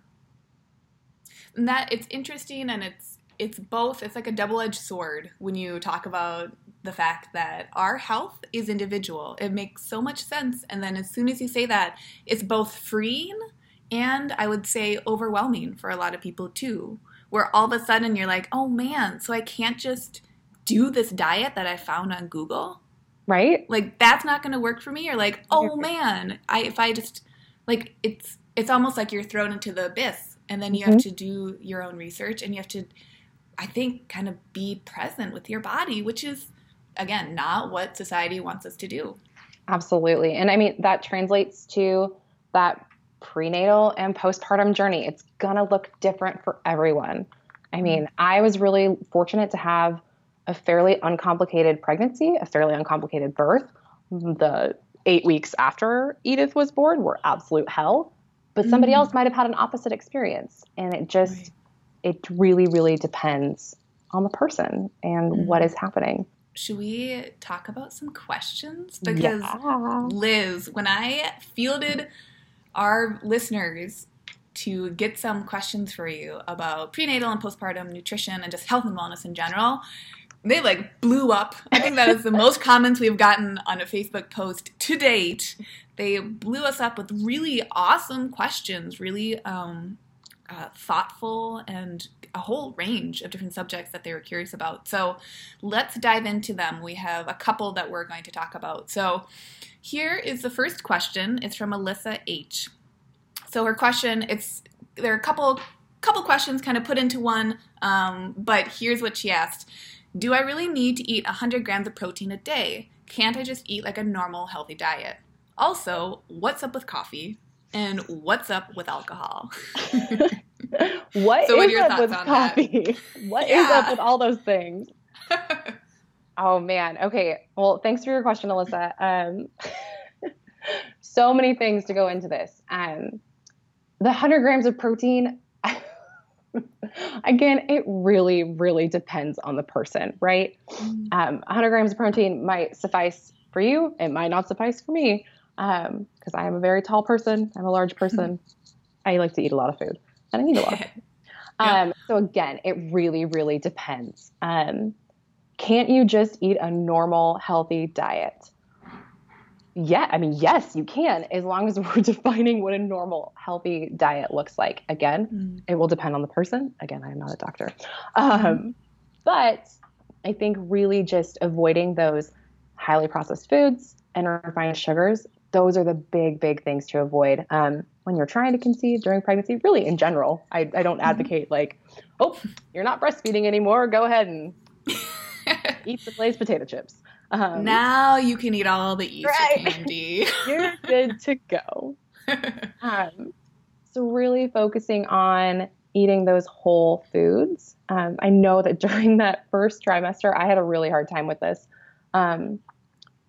S1: And that it's interesting and it's it's both it's like a double-edged sword when you talk about the fact that our health is individual. It makes so much sense and then as soon as you say that, it's both freeing and I would say overwhelming for a lot of people too where all of a sudden you're like, oh man, so I can't just do this diet that I found on Google.
S2: Right?
S1: Like that's not going to work for me or like, oh man, I if I just like it's it's almost like you're thrown into the abyss and then you mm-hmm. have to do your own research and you have to I think kind of be present with your body, which is again not what society wants us to do.
S2: Absolutely. And I mean that translates to that prenatal and postpartum journey. It's going to look different for everyone. I mm-hmm. mean, I was really fortunate to have a fairly uncomplicated pregnancy, a fairly uncomplicated birth. The eight weeks after Edith was born were absolute hell, but somebody mm. else might have had an opposite experience. And it just, right. It really, really depends on the person and mm. what is happening.
S1: Should we talk about some questions? Because yeah. Liz, when I fielded our listeners to get some questions for you about prenatal and postpartum nutrition and just health and wellness in general. They like blew up. I think that is the most comments we've gotten on a Facebook post to date. They blew us up with really awesome questions, really um, uh, thoughtful, and a whole range of different subjects that they were curious about. So let's dive into them. We have a couple that we're going to talk about. So here is the first question. It's from Alyssa H. So her question, it's there are a couple couple questions kind of put into one, um, but here's what she asked: Do I really need to eat 100 grams of protein a day? Can't I just eat like a normal healthy diet? Also, what's up with coffee? And what's up with alcohol?
S2: what so is up with coffee? That? What yeah. is up with all those things? Oh man. Okay. Well, thanks for your question, Alyssa. Um, so many things to go into this. Um, the 100 grams of protein, again, it really, really depends on the person, right? Mm. Um, 100 grams of protein might suffice for you. It might not suffice for me because um, I am a very tall person. I'm a large person. I like to eat a lot of food and I eat a lot of food. Um, so again, it really, really depends. Um, can't you just eat a normal, healthy diet? Yeah, I mean, yes, you can, as long as we're defining what a normal, healthy diet looks like. Again, mm. it will depend on the person. Again, I am not a doctor. Um, but I think really just avoiding those highly processed foods and refined sugars, those are the big, big things to avoid um, when you're trying to conceive during pregnancy, really in general. I, I don't mm-hmm. advocate, like, oh, you're not breastfeeding anymore. Go ahead and eat the Lay's potato chips.
S1: Um, now you can eat all the Easter right. candy.
S2: You're good to go. Um, so really focusing on eating those whole foods. Um, I know that during that first trimester, I had a really hard time with this. Um,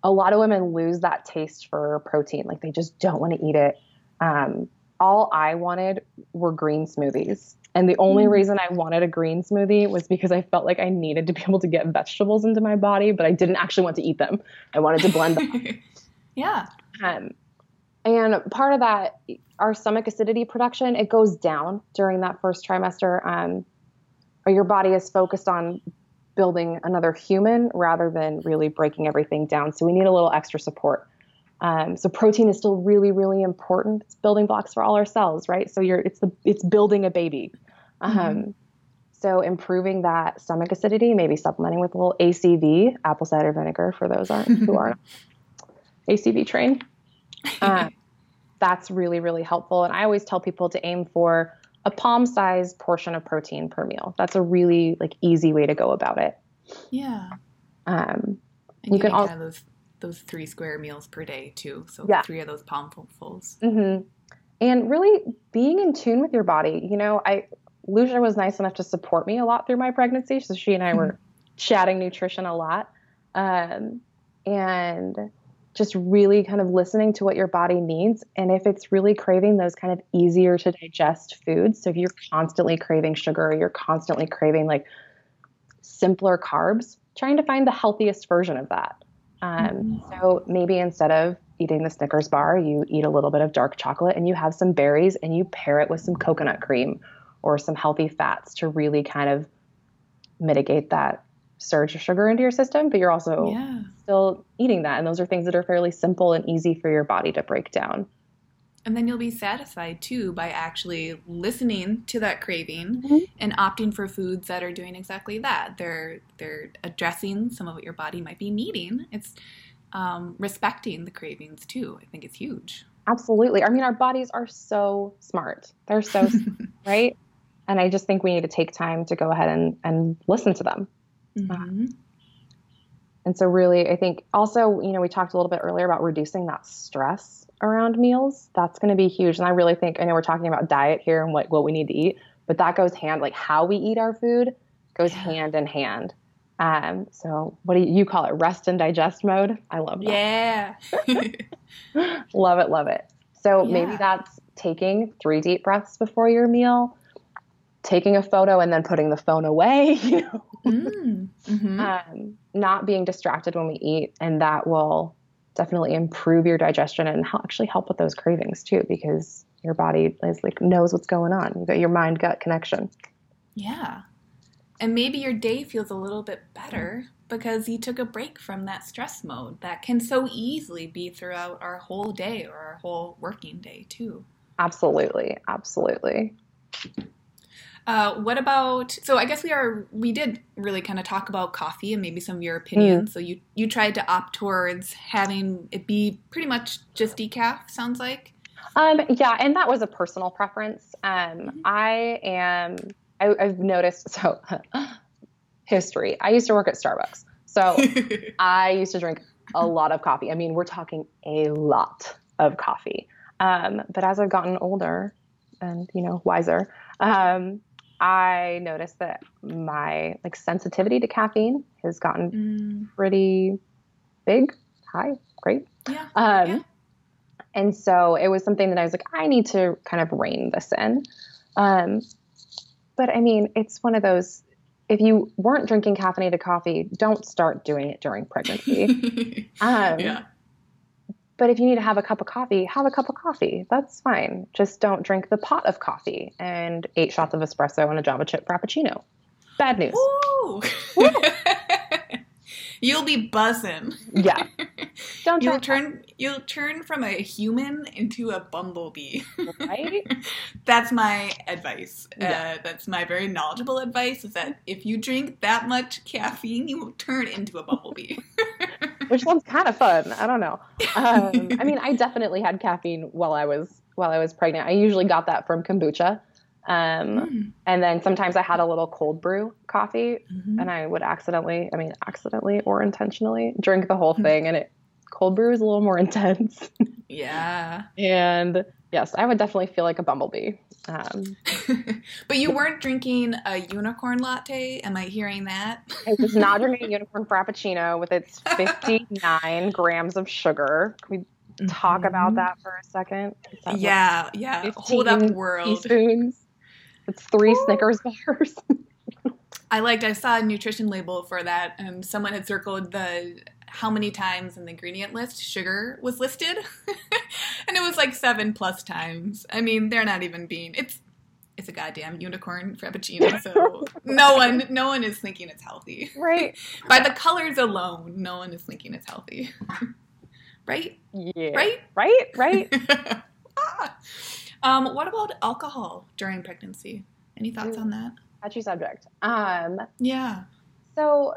S2: a lot of women lose that taste for protein, like they just don't want to eat it. Um, all I wanted were green smoothies. And the only mm. reason I wanted a green smoothie was because I felt like I needed to be able to get vegetables into my body, but I didn't actually want to eat them. I wanted to blend them.
S1: yeah. Um,
S2: and part of that, our stomach acidity production, it goes down during that first trimester. Um, or your body is focused on building another human rather than really breaking everything down. So we need a little extra support. Um, so protein is still really, really important. It's building blocks for all our cells, right? So you're it's the it's building a baby. Mm-hmm. Um, so improving that stomach acidity, maybe supplementing with a little ACV, apple cider vinegar, for those aren't who aren't ACV trained. Uh, that's really, really helpful. And I always tell people to aim for a palm-sized portion of protein per meal. That's a really like easy way to go about it.
S1: Yeah. Um, and you, can also those those three square meals per day too. So yeah. three of those palmfuls.
S2: Mm-hmm. And really being in tune with your body. You know, I Lucia was nice enough to support me a lot through my pregnancy. So she and I were chatting nutrition a lot. Um, and just really kind of listening to what your body needs. And if it's really craving those kind of easier to digest foods, so if you're constantly craving sugar or you're constantly craving like simpler carbs, trying to find the healthiest version of that. Um, mm-hmm. So maybe instead of eating the Snickers bar, you eat a little bit of dark chocolate and you have some berries and you pair it with some coconut cream or some healthy fats to really kind of mitigate that surge of sugar into your system, but you're also yeah. still eating that. And those are things that are fairly simple and easy for your body to break down.
S1: And then you'll be satisfied too by actually listening to that craving mm-hmm. and opting for foods that are doing exactly that. They're they're addressing some of what your body might be needing. It's um, respecting the cravings too. I think it's huge.
S2: Absolutely. I mean, our bodies are so smart. They're so right. And I just think we need to take time to go ahead and, and listen to them. Mm-hmm. And so, really, I think also, you know, we talked a little bit earlier about reducing that stress around meals. That's going to be huge. And I really think, I know we're talking about diet here and what, what we need to eat, but that goes hand, like how we eat our food goes yeah. hand in hand. Um, so what do you, you, call it? Rest and digest mode. I love
S1: that.
S2: Yeah. love it. Love it. So yeah. maybe that's taking three deep breaths before your meal, taking a photo and then putting the phone away, you know, mm, mm-hmm. um, not being distracted when we eat. And that will definitely improve your digestion and actually help with those cravings too, because your body is like knows what's going on. You got your mind gut connection.
S1: Yeah. And maybe your day feels a little bit better because you took a break from that stress mode that can so easily be throughout our whole day or our whole working day too.
S2: Absolutely. Absolutely.
S1: Uh, what about? So I guess we are. We did really kind of talk about coffee and maybe some of your opinions. Mm. So you you tried to opt towards having it be pretty much just decaf. Sounds like.
S2: Um, yeah, and that was a personal preference. Um, mm-hmm. I am. I, I've noticed. So history. I used to work at Starbucks, so I used to drink a lot of coffee. I mean, we're talking a lot of coffee. Um, but as I've gotten older and you know wiser, um, I noticed that my like sensitivity to caffeine has gotten
S1: Mm,
S2: pretty big, high, great.
S1: yeah.
S2: Um,
S1: Yeah.
S2: And so it was something that I was like, I need to kind of rein this in. Um, but I mean, it's one of those. If you weren't drinking caffeinated coffee, don't start doing it during pregnancy. um,
S1: yeah.
S2: But if you need to have a cup of coffee, have a cup of coffee. That's fine. Just don't drink the pot of coffee and eight shots of espresso and a Java chip frappuccino. Bad news.
S1: You'll be buzzing.
S2: Yeah. Don't
S1: You'll turn you'll turn from a human into a bumblebee.
S2: right?
S1: That's my advice.
S2: Yeah.
S1: Uh, that's my very knowledgeable advice. Is that if you drink that much caffeine, you will turn into a bumblebee.
S2: Which sounds kind of fun. I don't know. Um, I mean, I definitely had caffeine while I was while I was pregnant. I usually got that from kombucha. Um,
S1: Mm.
S2: and then sometimes I had a little cold brew coffee
S1: Mhm.
S2: and I would accidentally, I mean, accidentally or intentionally drink the whole thing. And it, cold brew is a little more intense.
S1: Yeah.
S2: and yes, I would definitely feel like a bumblebee. Um,
S1: but you weren't drinking a unicorn latte. Am I hearing that?
S2: I was not drinking a unicorn frappuccino with its 59 grams of sugar. Can we talk about
S1: Mhm.
S2: that for a second? Is that what-
S1: Yeah, yeah. Hold up,
S2: 15
S1: world.
S2: Teaspoons. It's three
S1: Woo.
S2: Snickers bars.
S1: I liked. I saw a nutrition label for that, and someone had circled the how many times in the ingredient list sugar was listed, and it was like seven plus times. I mean, they're not even being. It's it's a goddamn unicorn frappuccino, so no one no one is thinking it's healthy.
S2: right.
S1: By the colors alone, no one is thinking it's healthy. right?
S2: Yeah.
S1: Right?
S2: Right. Right.
S1: Ah. um, what about alcohol during pregnancy? Any thoughts on that?
S2: Touchy subject. Um,
S1: Yeah.
S2: so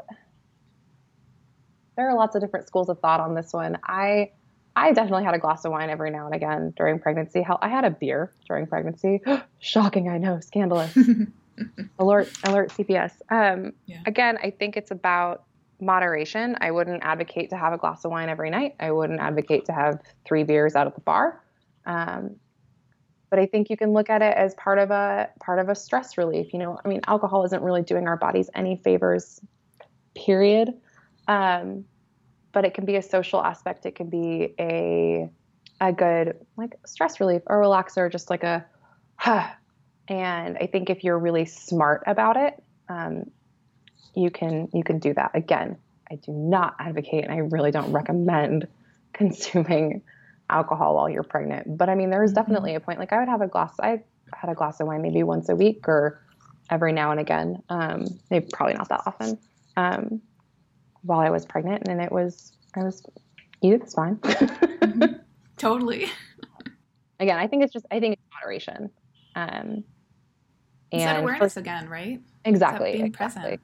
S2: there are lots of different schools of thought on this one. I I definitely had a glass of wine every now and again during pregnancy. Hell, I had a beer during pregnancy. Shocking, I know, scandalous. alert, alert, CPS. Um,
S1: Yeah.
S2: Again, I think it's about moderation. I wouldn't advocate to have a glass of wine every night. I wouldn't advocate to have three beers out at the bar. Um, but I think you can look at it as part of a part of a stress relief. You know, I mean, alcohol isn't really doing our bodies any favors. Period. Um, but it can be a social aspect. It can be a a good like stress relief, a relaxer, just like a huh. And I think if you're really smart about it, um, you can you can do that. Again, I do not advocate, and I really don't recommend consuming alcohol while you're pregnant. But I mean, there is
S1: Mhm.
S2: definitely a point. Like I would have a glass. I had a glass of wine maybe once a week or every now and again. Um, maybe probably not that often. Um, while I was pregnant, and it was I was it was fine.
S1: Totally.
S2: Again, I think it's just I think it's moderation. Um,
S1: It's that
S2: and
S1: awareness
S2: for-
S1: again, right?
S2: exactly,
S1: being
S2: exactly.
S1: present.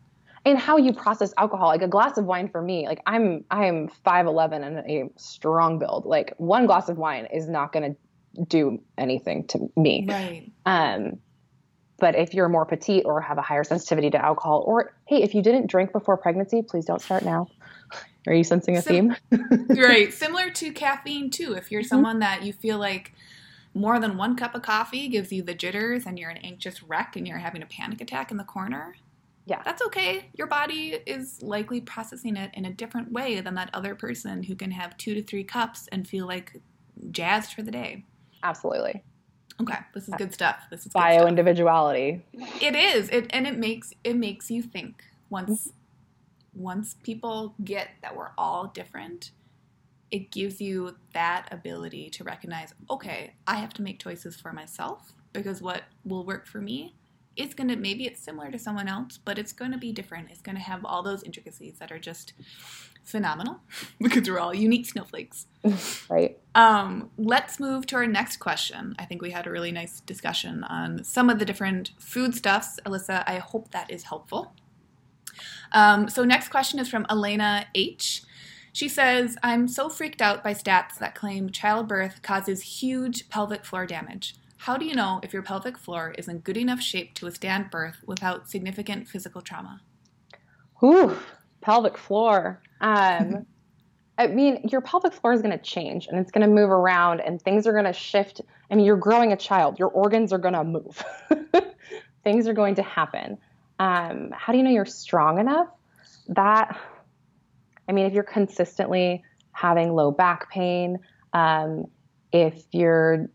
S2: And how you process alcohol, like a glass of wine for me, like I'm I'm five eleven and a strong build. Like one glass of wine is not going to do anything to me.
S1: Right.
S2: Um, but if you're more petite or have a higher sensitivity to alcohol, or hey, if you didn't drink before pregnancy, please don't start now. Are you sensing a
S1: Sim-
S2: theme?
S1: right. Similar to caffeine too. If you're
S2: Mm-hmm.
S1: someone that you feel like more than one cup of coffee gives you the jitters and you're an anxious wreck and you're having a panic attack in the corner,
S2: Yeah.
S1: that's okay. Your body is likely processing it in a different way than that other person who can have two to three cups and feel like jazzed for the day.
S2: Absolutely.
S1: Okay, this is uh, good stuff. This is
S2: Bio individuality.
S1: It is. It and it makes it makes you think. Once mm-hmm. once people get that we're all different, it gives you that ability to recognize, okay, I have to make choices for myself because what will work for me is going to maybe it's similar to someone else, but it's going to be different. It's going to have all those intricacies that are just phenomenal because we're all unique snowflakes.
S2: Right.
S1: Um, let's move to our next question. I think we had a really nice discussion on some of the different foodstuffs. Alyssa, I hope that is helpful. Um, so, next question is from Elena H. She says, I'm so freaked out by stats that claim childbirth causes huge pelvic floor damage. How do you know if your pelvic floor is in good enough shape to withstand birth without significant physical trauma?
S2: Whew, pelvic floor. Um, I mean, your pelvic floor is going to change and it's going to move around and things are going to shift. I mean, you're growing a child, your organs are going to move. things are going to happen. Um, how do you know you're strong enough? That, I mean, if you're consistently having low back pain, um, if you're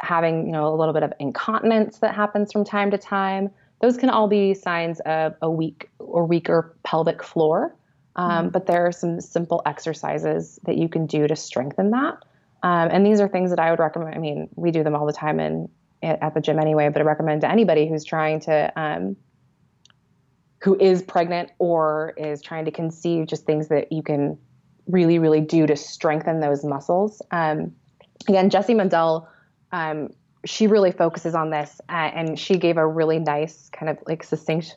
S2: having, you know, a little bit of incontinence that happens from time to time, those can all be signs of a weak or weaker pelvic floor. Um, mm-hmm. But there are some simple exercises that you can do to strengthen that. Um, and these are things that I would recommend. I mean, we do them all the time in at the gym anyway, but I recommend to anybody who's trying to, um, who is pregnant or is trying to conceive, just things that you can really, really do to strengthen those muscles. Um, again, Jessie Mundell, um, she really focuses on this, uh, and she gave a really nice kind of like succinct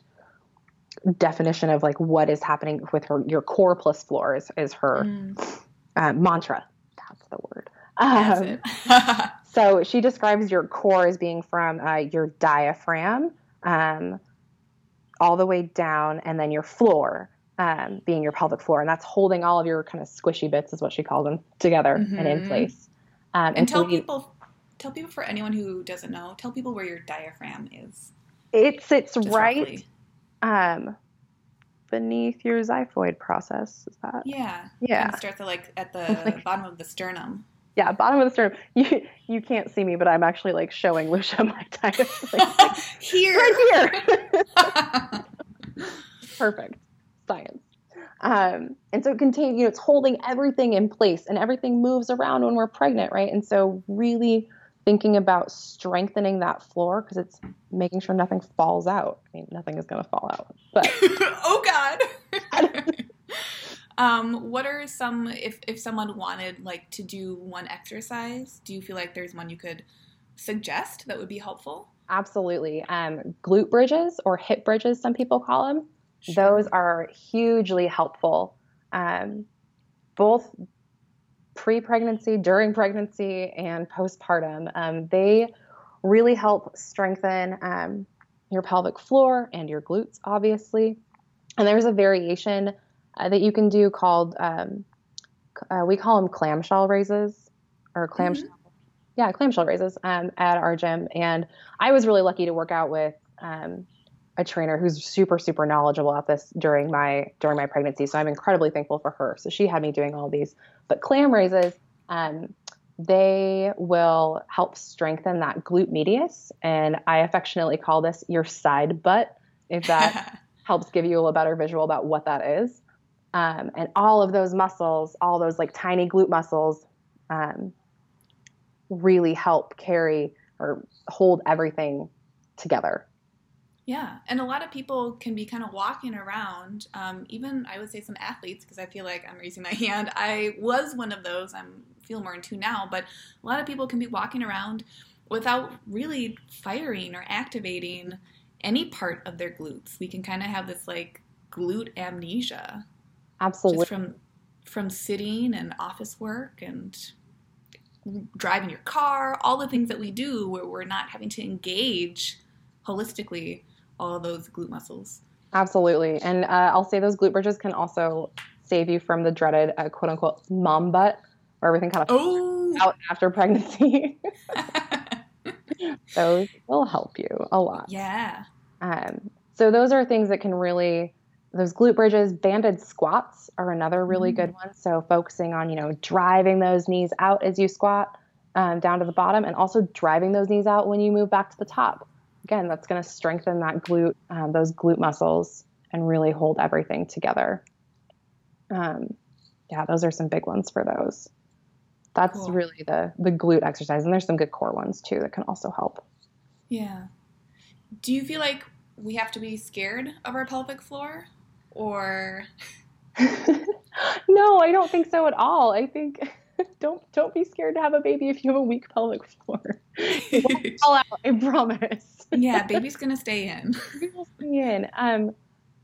S2: definition of like what is happening with her. Your core plus floor is, is her mm. uh, mantra. That's the word. Um, so she describes your core as being from uh, your diaphragm um, all the way down, and then your floor um, being your pelvic floor, and that's holding all of your kind of squishy bits, is what she calls them, together mm-hmm. and in mm-hmm. place.
S1: Um, and, and tell people, tell people for anyone who doesn't know, tell people where your diaphragm is.
S2: It sits right um, beneath your xiphoid process. Is that?
S1: Yeah. Yeah. It starts at like at the bottom of the sternum
S2: yeah, bottom of the sternum. You you can't see me, but I'm actually like showing Lucia my diaphragm. Like,
S1: here,
S2: right here. Perfect science. Um, and so it contains, you know, it's holding everything in place, and everything moves around when we're pregnant, right? And so really thinking about strengthening that floor because it's making sure nothing falls out. I mean, nothing is going to fall out, but
S1: oh god. Um, what are some if if someone wanted like to do one exercise? Do you feel like there's one you could suggest that would be helpful?
S2: Absolutely. Um, glute bridges or hip bridges, some people call them. Sure. Those are hugely helpful, um, both pre-pregnancy, during pregnancy, and postpartum. Um, they really help strengthen um, your pelvic floor and your glutes, obviously. And there's a variation uh, that you can do called um, uh, we call them clamshell raises or clamshell mm-hmm. yeah clamshell raises um, at our gym and i was really lucky to work out with um, a trainer who's super super knowledgeable at this during my during my pregnancy. So i'm incredibly thankful for her. So she had me doing all these. But clam raises um, they will help strengthen that glute medius. And i affectionately call this your side butt if that helps give you a better visual about what that is. Um, and all of those muscles, all those like tiny glute muscles, um, really help carry or hold everything together.
S1: Yeah, and a lot of people can be kind of walking around. Um, even I would say some athletes, because I feel like I'm raising my hand. I was one of those. I'm feel more into now, but a lot of people can be walking around without really firing or activating any part of their glutes. We can kind of have this like glute amnesia.
S2: Absolutely.
S1: Just from from sitting and office work and driving your car, all the things that we do where we're not having to engage holistically all those glute muscles.
S2: Absolutely. And uh, I'll say those glute bridges can also save you from the dreaded uh, quote unquote mom butt where everything kind of
S1: oh.
S2: out after pregnancy. those will help you a lot.
S1: Yeah.
S2: Um, so those are things that can really those glute bridges, banded squats are another really mm-hmm. good one. So focusing on, you know, driving those knees out as you squat um, down to the bottom and also driving those knees out when you move back to the top. Again, that's going to strengthen that glute, um, those glute muscles and really hold everything together. Um, yeah, those are some big ones for those. That's cool. really the, the glute exercise. And there's some good core ones too that can also help.
S1: Yeah. Do you feel like we have to be scared of our pelvic floor? or
S2: no, I don't think so at all. I think don't don't be scared to have a baby if you have a weak pelvic floor. fall out, I promise.
S1: Yeah, baby's gonna stay in.
S2: stay in. Um,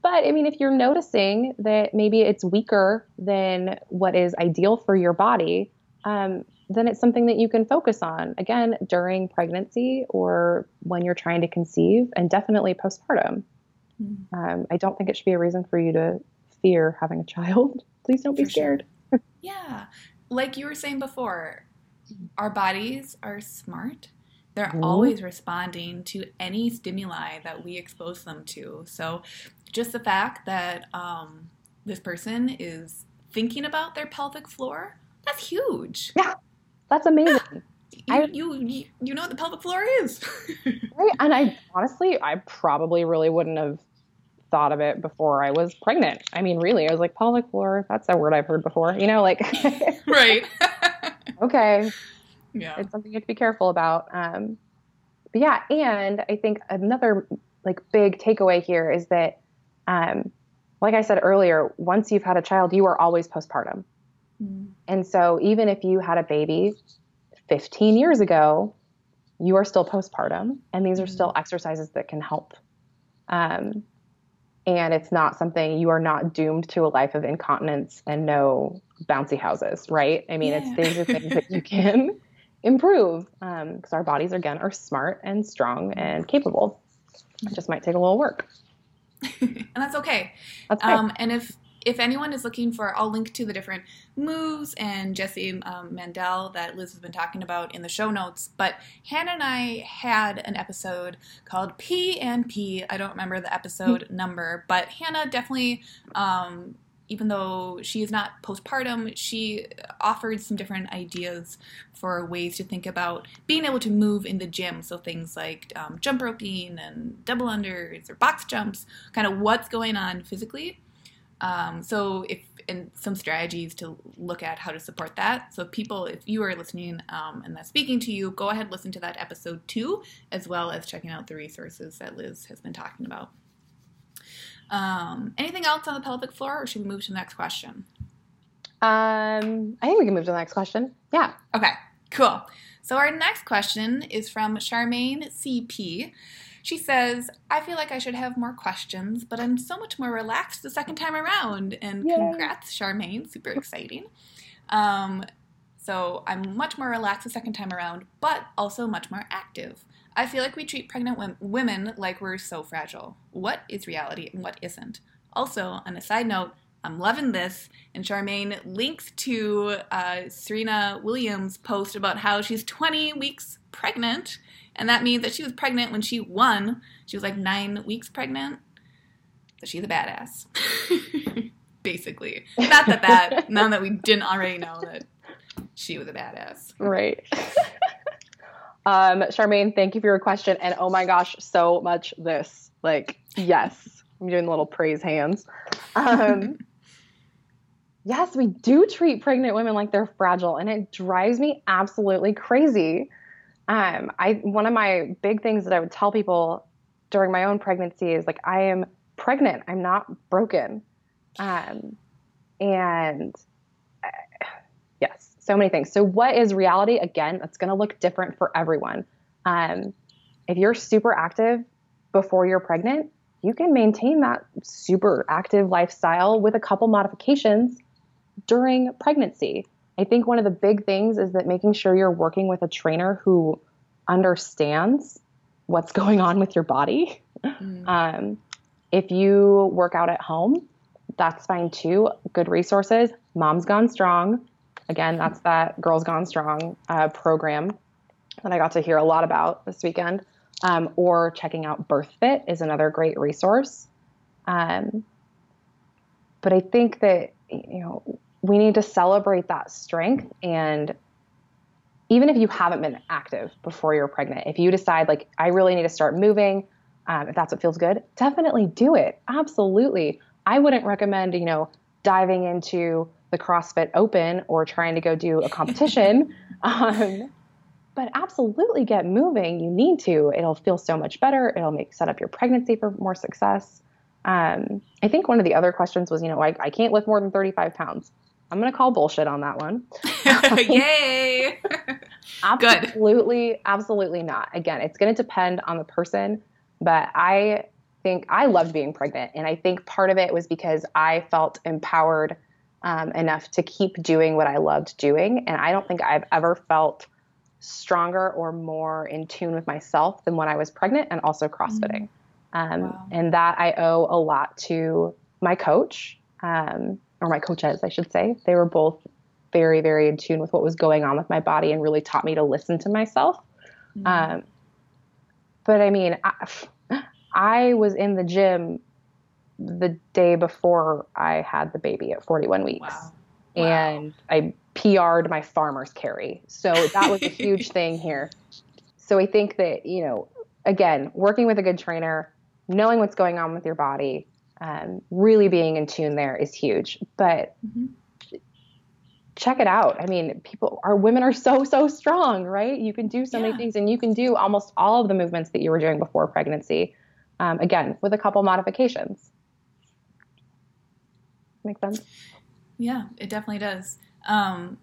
S2: but I mean, if you're noticing that maybe it's weaker than what is ideal for your body, um, then it's something that you can focus on again during pregnancy or when you're trying to conceive, and definitely postpartum. Mm-hmm. Um, I don't think it should be a reason for you to fear having a child. Please don't be scared.
S1: Sure. yeah. Like you were saying before, our bodies are smart. They're mm-hmm. always responding to any stimuli that we expose them to. So, just the fact that um, this person is thinking about their pelvic floor, that's huge.
S2: Yeah, that's amazing.
S1: You, I, you, you, you know what the pelvic floor is.
S2: right. And I honestly, I probably really wouldn't have thought of it before I was pregnant. I mean, really, I was like, pelvic floor, that's a word I've heard before, you know, like.
S1: right.
S2: okay. Yeah. It's something you have to be careful about. Um, but yeah, and I think another like big takeaway here is that, um, like I said earlier, once you've had a child, you are always postpartum. Mm. And so even if you had a baby 15 years ago, you are still postpartum, and these are mm. still exercises that can help. Um, and it's not something you are not doomed to a life of incontinence and no bouncy houses, right? I mean, yeah. it's these are things that you can improve because um, our bodies again are smart and strong and capable. It just might take a little work,
S1: and that's okay. That's okay. Um, and if if anyone is looking for, I'll link to the different moves and Jessie um, Mundell that Liz has been talking about in the show notes. But Hannah and I had an episode called P and P. I don't remember the episode mm-hmm. number, but Hannah definitely um, even though she is not postpartum, she offered some different ideas for ways to think about being able to move in the gym. So things like um, jump roping and double unders or box jumps, kind of what's going on physically. Um, so if and some strategies to look at how to support that. So people, if you are listening um, and that's speaking to you, go ahead listen to that episode too, as well as checking out the resources that Liz has been talking about. Um, anything else on the pelvic floor, or should we move to the next question?
S2: Um, I think we can move to the next question. Yeah.
S1: Okay. Cool. So our next question is from Charmaine CP. She says, I feel like I should have more questions, but I'm so much more relaxed the second time around. And Yay. congrats, Charmaine. Super exciting. Um, so I'm much more relaxed the second time around, but also much more active. I feel like we treat pregnant women like we're so fragile. What is reality and what isn't? Also, on a side note, I'm loving this. And Charmaine links to uh, Serena Williams' post about how she's 20 weeks pregnant. And that means that she was pregnant when she won. She was like nine weeks pregnant. So she's a badass. Basically. Not that that, none that we didn't already know that she was a badass.
S2: Right. Um, Charmaine, thank you for your question. And oh my gosh, so much this. Like, yes, I'm doing little praise hands. Um, yes, we do treat pregnant women like they're fragile, and it drives me absolutely crazy. Um, I one of my big things that I would tell people during my own pregnancy is like, I am pregnant. I'm not broken. Um, and uh, yes, so many things. So, what is reality? Again, that's going to look different for everyone. Um, if you're super active before you're pregnant, you can maintain that super active lifestyle with a couple modifications during pregnancy. I think one of the big things is that making sure you're working with a trainer who understands what's going on with your body. Mm. Um, if you work out at home, that's fine too. Good resources. Mom's Gone Strong Again, that's that Girls Gone Strong uh, program that I got to hear a lot about this weekend. Um, or checking out BirthFit is another great resource. Um, but I think that you know we need to celebrate that strength and even if you haven't been active before you're pregnant, if you decide like I really need to start moving, um, if that's what feels good, definitely do it. Absolutely. I wouldn't recommend you know diving into the CrossFit Open or trying to go do a competition. um, but absolutely get moving. You need to. It'll feel so much better. It'll make set up your pregnancy for more success. Um, I think one of the other questions was, you know, I, I can't lift more than 35 pounds. I'm going to call bullshit on that one.
S1: Yay!
S2: absolutely, Good. absolutely not. Again, it's going to depend on the person, but I think I loved being pregnant. And I think part of it was because I felt empowered um, enough to keep doing what I loved doing. And I don't think I've ever felt stronger or more in tune with myself than when I was pregnant and also CrossFitting. Mm-hmm. Um, wow. And that I owe a lot to my coach, um, or my coaches, I should say. They were both very, very in tune with what was going on with my body and really taught me to listen to myself. Mm-hmm. Um, but I mean, I, I was in the gym the day before I had the baby at 41 weeks. Wow. Wow. And I PR'd my farmer's carry. So that was a huge thing here. So I think that, you know, again, working with a good trainer, knowing what's going on with your body, um, really being in tune there is huge. But mm-hmm. check it out. I mean, people, our women are so, so strong, right? You can do so yeah. many things and you can do almost all of the movements that you were doing before pregnancy. Um, again, with a couple modifications. Make sense?
S1: Yeah, it definitely does. Um,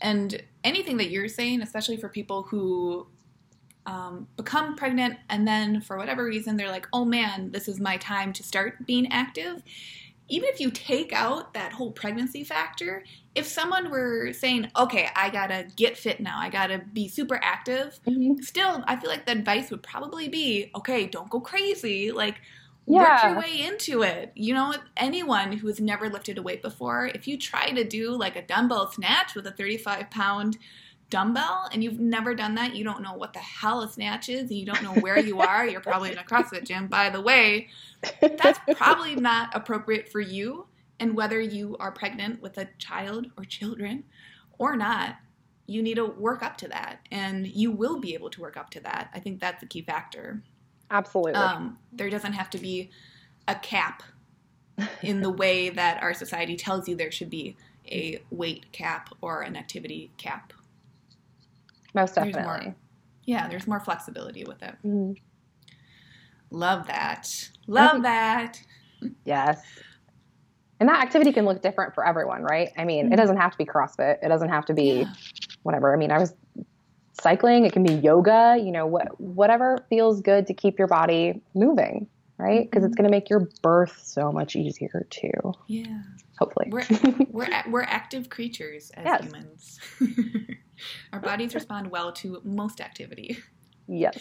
S1: and anything that you're saying, especially for people who um, become pregnant and then for whatever reason they're like, oh man, this is my time to start being active. Even if you take out that whole pregnancy factor, if someone were saying, okay, I gotta get fit now, I gotta be super active, mm-hmm. still, I feel like the advice would probably be, okay, don't go crazy. Like, yeah. work your way into it. You know, anyone who has never lifted a weight before, if you try to do like a dumbbell snatch with a 35 pound dumbbell and you've never done that, you don't know what the hell a snatch is and you don't know where you are, you're probably in a CrossFit gym. By the way, that's probably not appropriate for you. And whether you are pregnant with a child or children or not, you need to work up to that. And you will be able to work up to that. I think that's the key factor.
S2: Absolutely. Um,
S1: there doesn't have to be a cap in the way that our society tells you there should be a weight cap or an activity cap.
S2: Most definitely.
S1: There's more, yeah, there's more flexibility with it. Mm-hmm. Love that. Love that.
S2: Yes. And that activity can look different for everyone, right? I mean, mm-hmm. it doesn't have to be CrossFit. It doesn't have to be yeah. whatever. I mean, I was cycling, it can be yoga, you know, what whatever feels good to keep your body moving, right? Because mm-hmm. it's going to make your birth so much easier too.
S1: Yeah.
S2: Hopefully.
S1: We're we're we're active creatures as yes. humans. Our bodies respond well to most activity.
S2: Yes.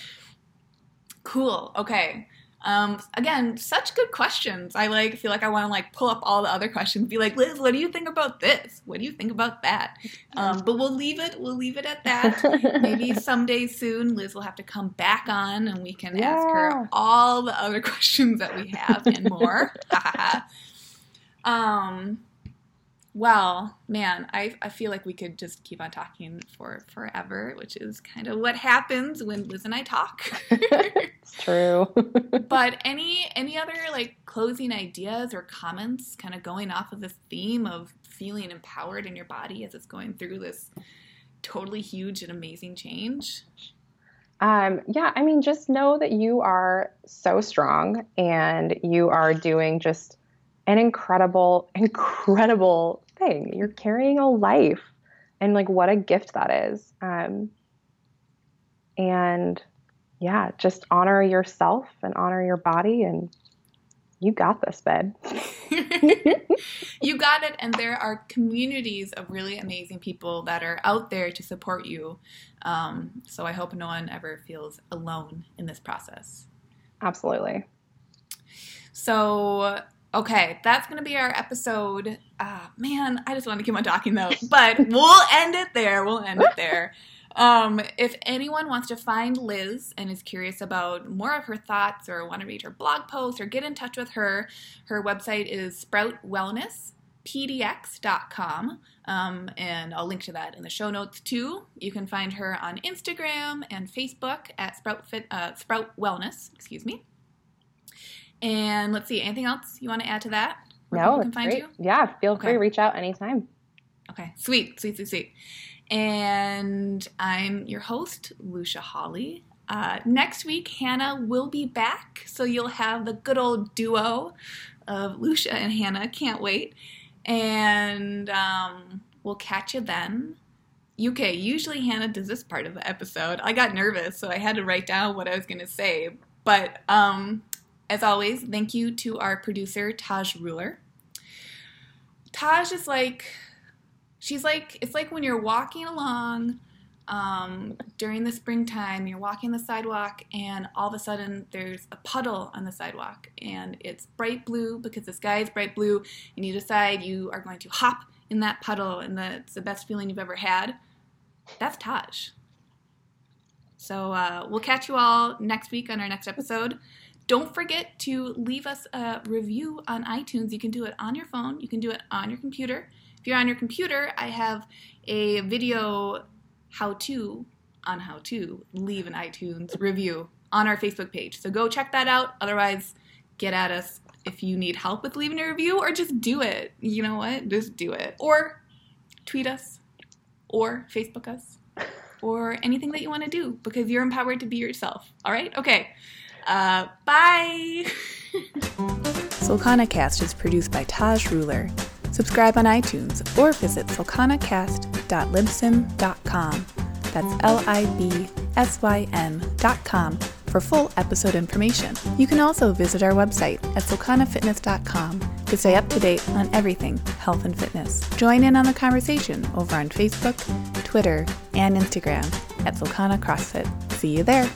S1: Cool. Okay. Um, again, such good questions. I like feel like I want to like pull up all the other questions, be like, Liz, what do you think about this? What do you think about that? Um, but we'll leave it. We'll leave it at that. Maybe someday soon, Liz will have to come back on, and we can yeah. ask her all the other questions that we have and more. um, well, man, I, I feel like we could just keep on talking for forever, which is kind of what happens when Liz and I talk.
S2: it's true.
S1: but any any other like closing ideas or comments kind of going off of this theme of feeling empowered in your body as it's going through this totally huge and amazing change?
S2: Um, yeah, I mean, just know that you are so strong and you are doing just an incredible, incredible thing. You're carrying a life. And like, what a gift that is. Um, and yeah, just honor yourself and honor your body. And you got this, bed.
S1: you got it. And there are communities of really amazing people that are out there to support you. Um, so I hope no one ever feels alone in this process.
S2: Absolutely.
S1: So Okay, that's going to be our episode. Uh, man, I just want to keep on talking though, but we'll end it there. We'll end it there. Um, if anyone wants to find Liz and is curious about more of her thoughts or want to read her blog post or get in touch with her, her website is sproutwellnesspdx.com. Um, and I'll link to that in the show notes too. You can find her on Instagram and Facebook at Sprout, Fit, uh, Sprout Wellness. Excuse me. And let's see, anything else you want to add to that?
S2: no, it's great. You? Yeah, feel okay. free to reach out anytime.
S1: Okay, sweet, sweet, sweet, sweet. And I'm your host, Lucia Hawley. Uh, next week, Hannah will be back, so you'll have the good old duo of Lucia and Hannah. Can't wait. And um, we'll catch you then. UK, usually Hannah does this part of the episode. I got nervous, so I had to write down what I was going to say. But um, as always, thank you to our producer, Taj Ruler. Taj is like, she's like, it's like when you're walking along um, during the springtime, you're walking the sidewalk, and all of a sudden there's a puddle on the sidewalk, and it's bright blue because the sky is bright blue, and you decide you are going to hop in that puddle, and that's the best feeling you've ever had. That's Taj. So uh, we'll catch you all next week on our next episode. Don't forget to leave us a review on iTunes. You can do it on your phone, you can do it on your computer. If you're on your computer, I have a video how to on how to leave an iTunes review on our Facebook page. So go check that out. Otherwise, get at us if you need help with leaving a review or just do it. You know what? Just do it. Or tweet us or Facebook us or anything that you want to do because you're empowered to be yourself. All right? Okay. Uh, bye. Solcana Cast is produced by Taj Ruler. Subscribe on iTunes or visit solcanacast.libsyn.com. That's L I B S Y N dot com for full episode information. You can also visit our website at solcanafitness.com to stay up to date on everything health and fitness. Join in on the conversation over on Facebook, Twitter, and Instagram at Solcana CrossFit. See you there.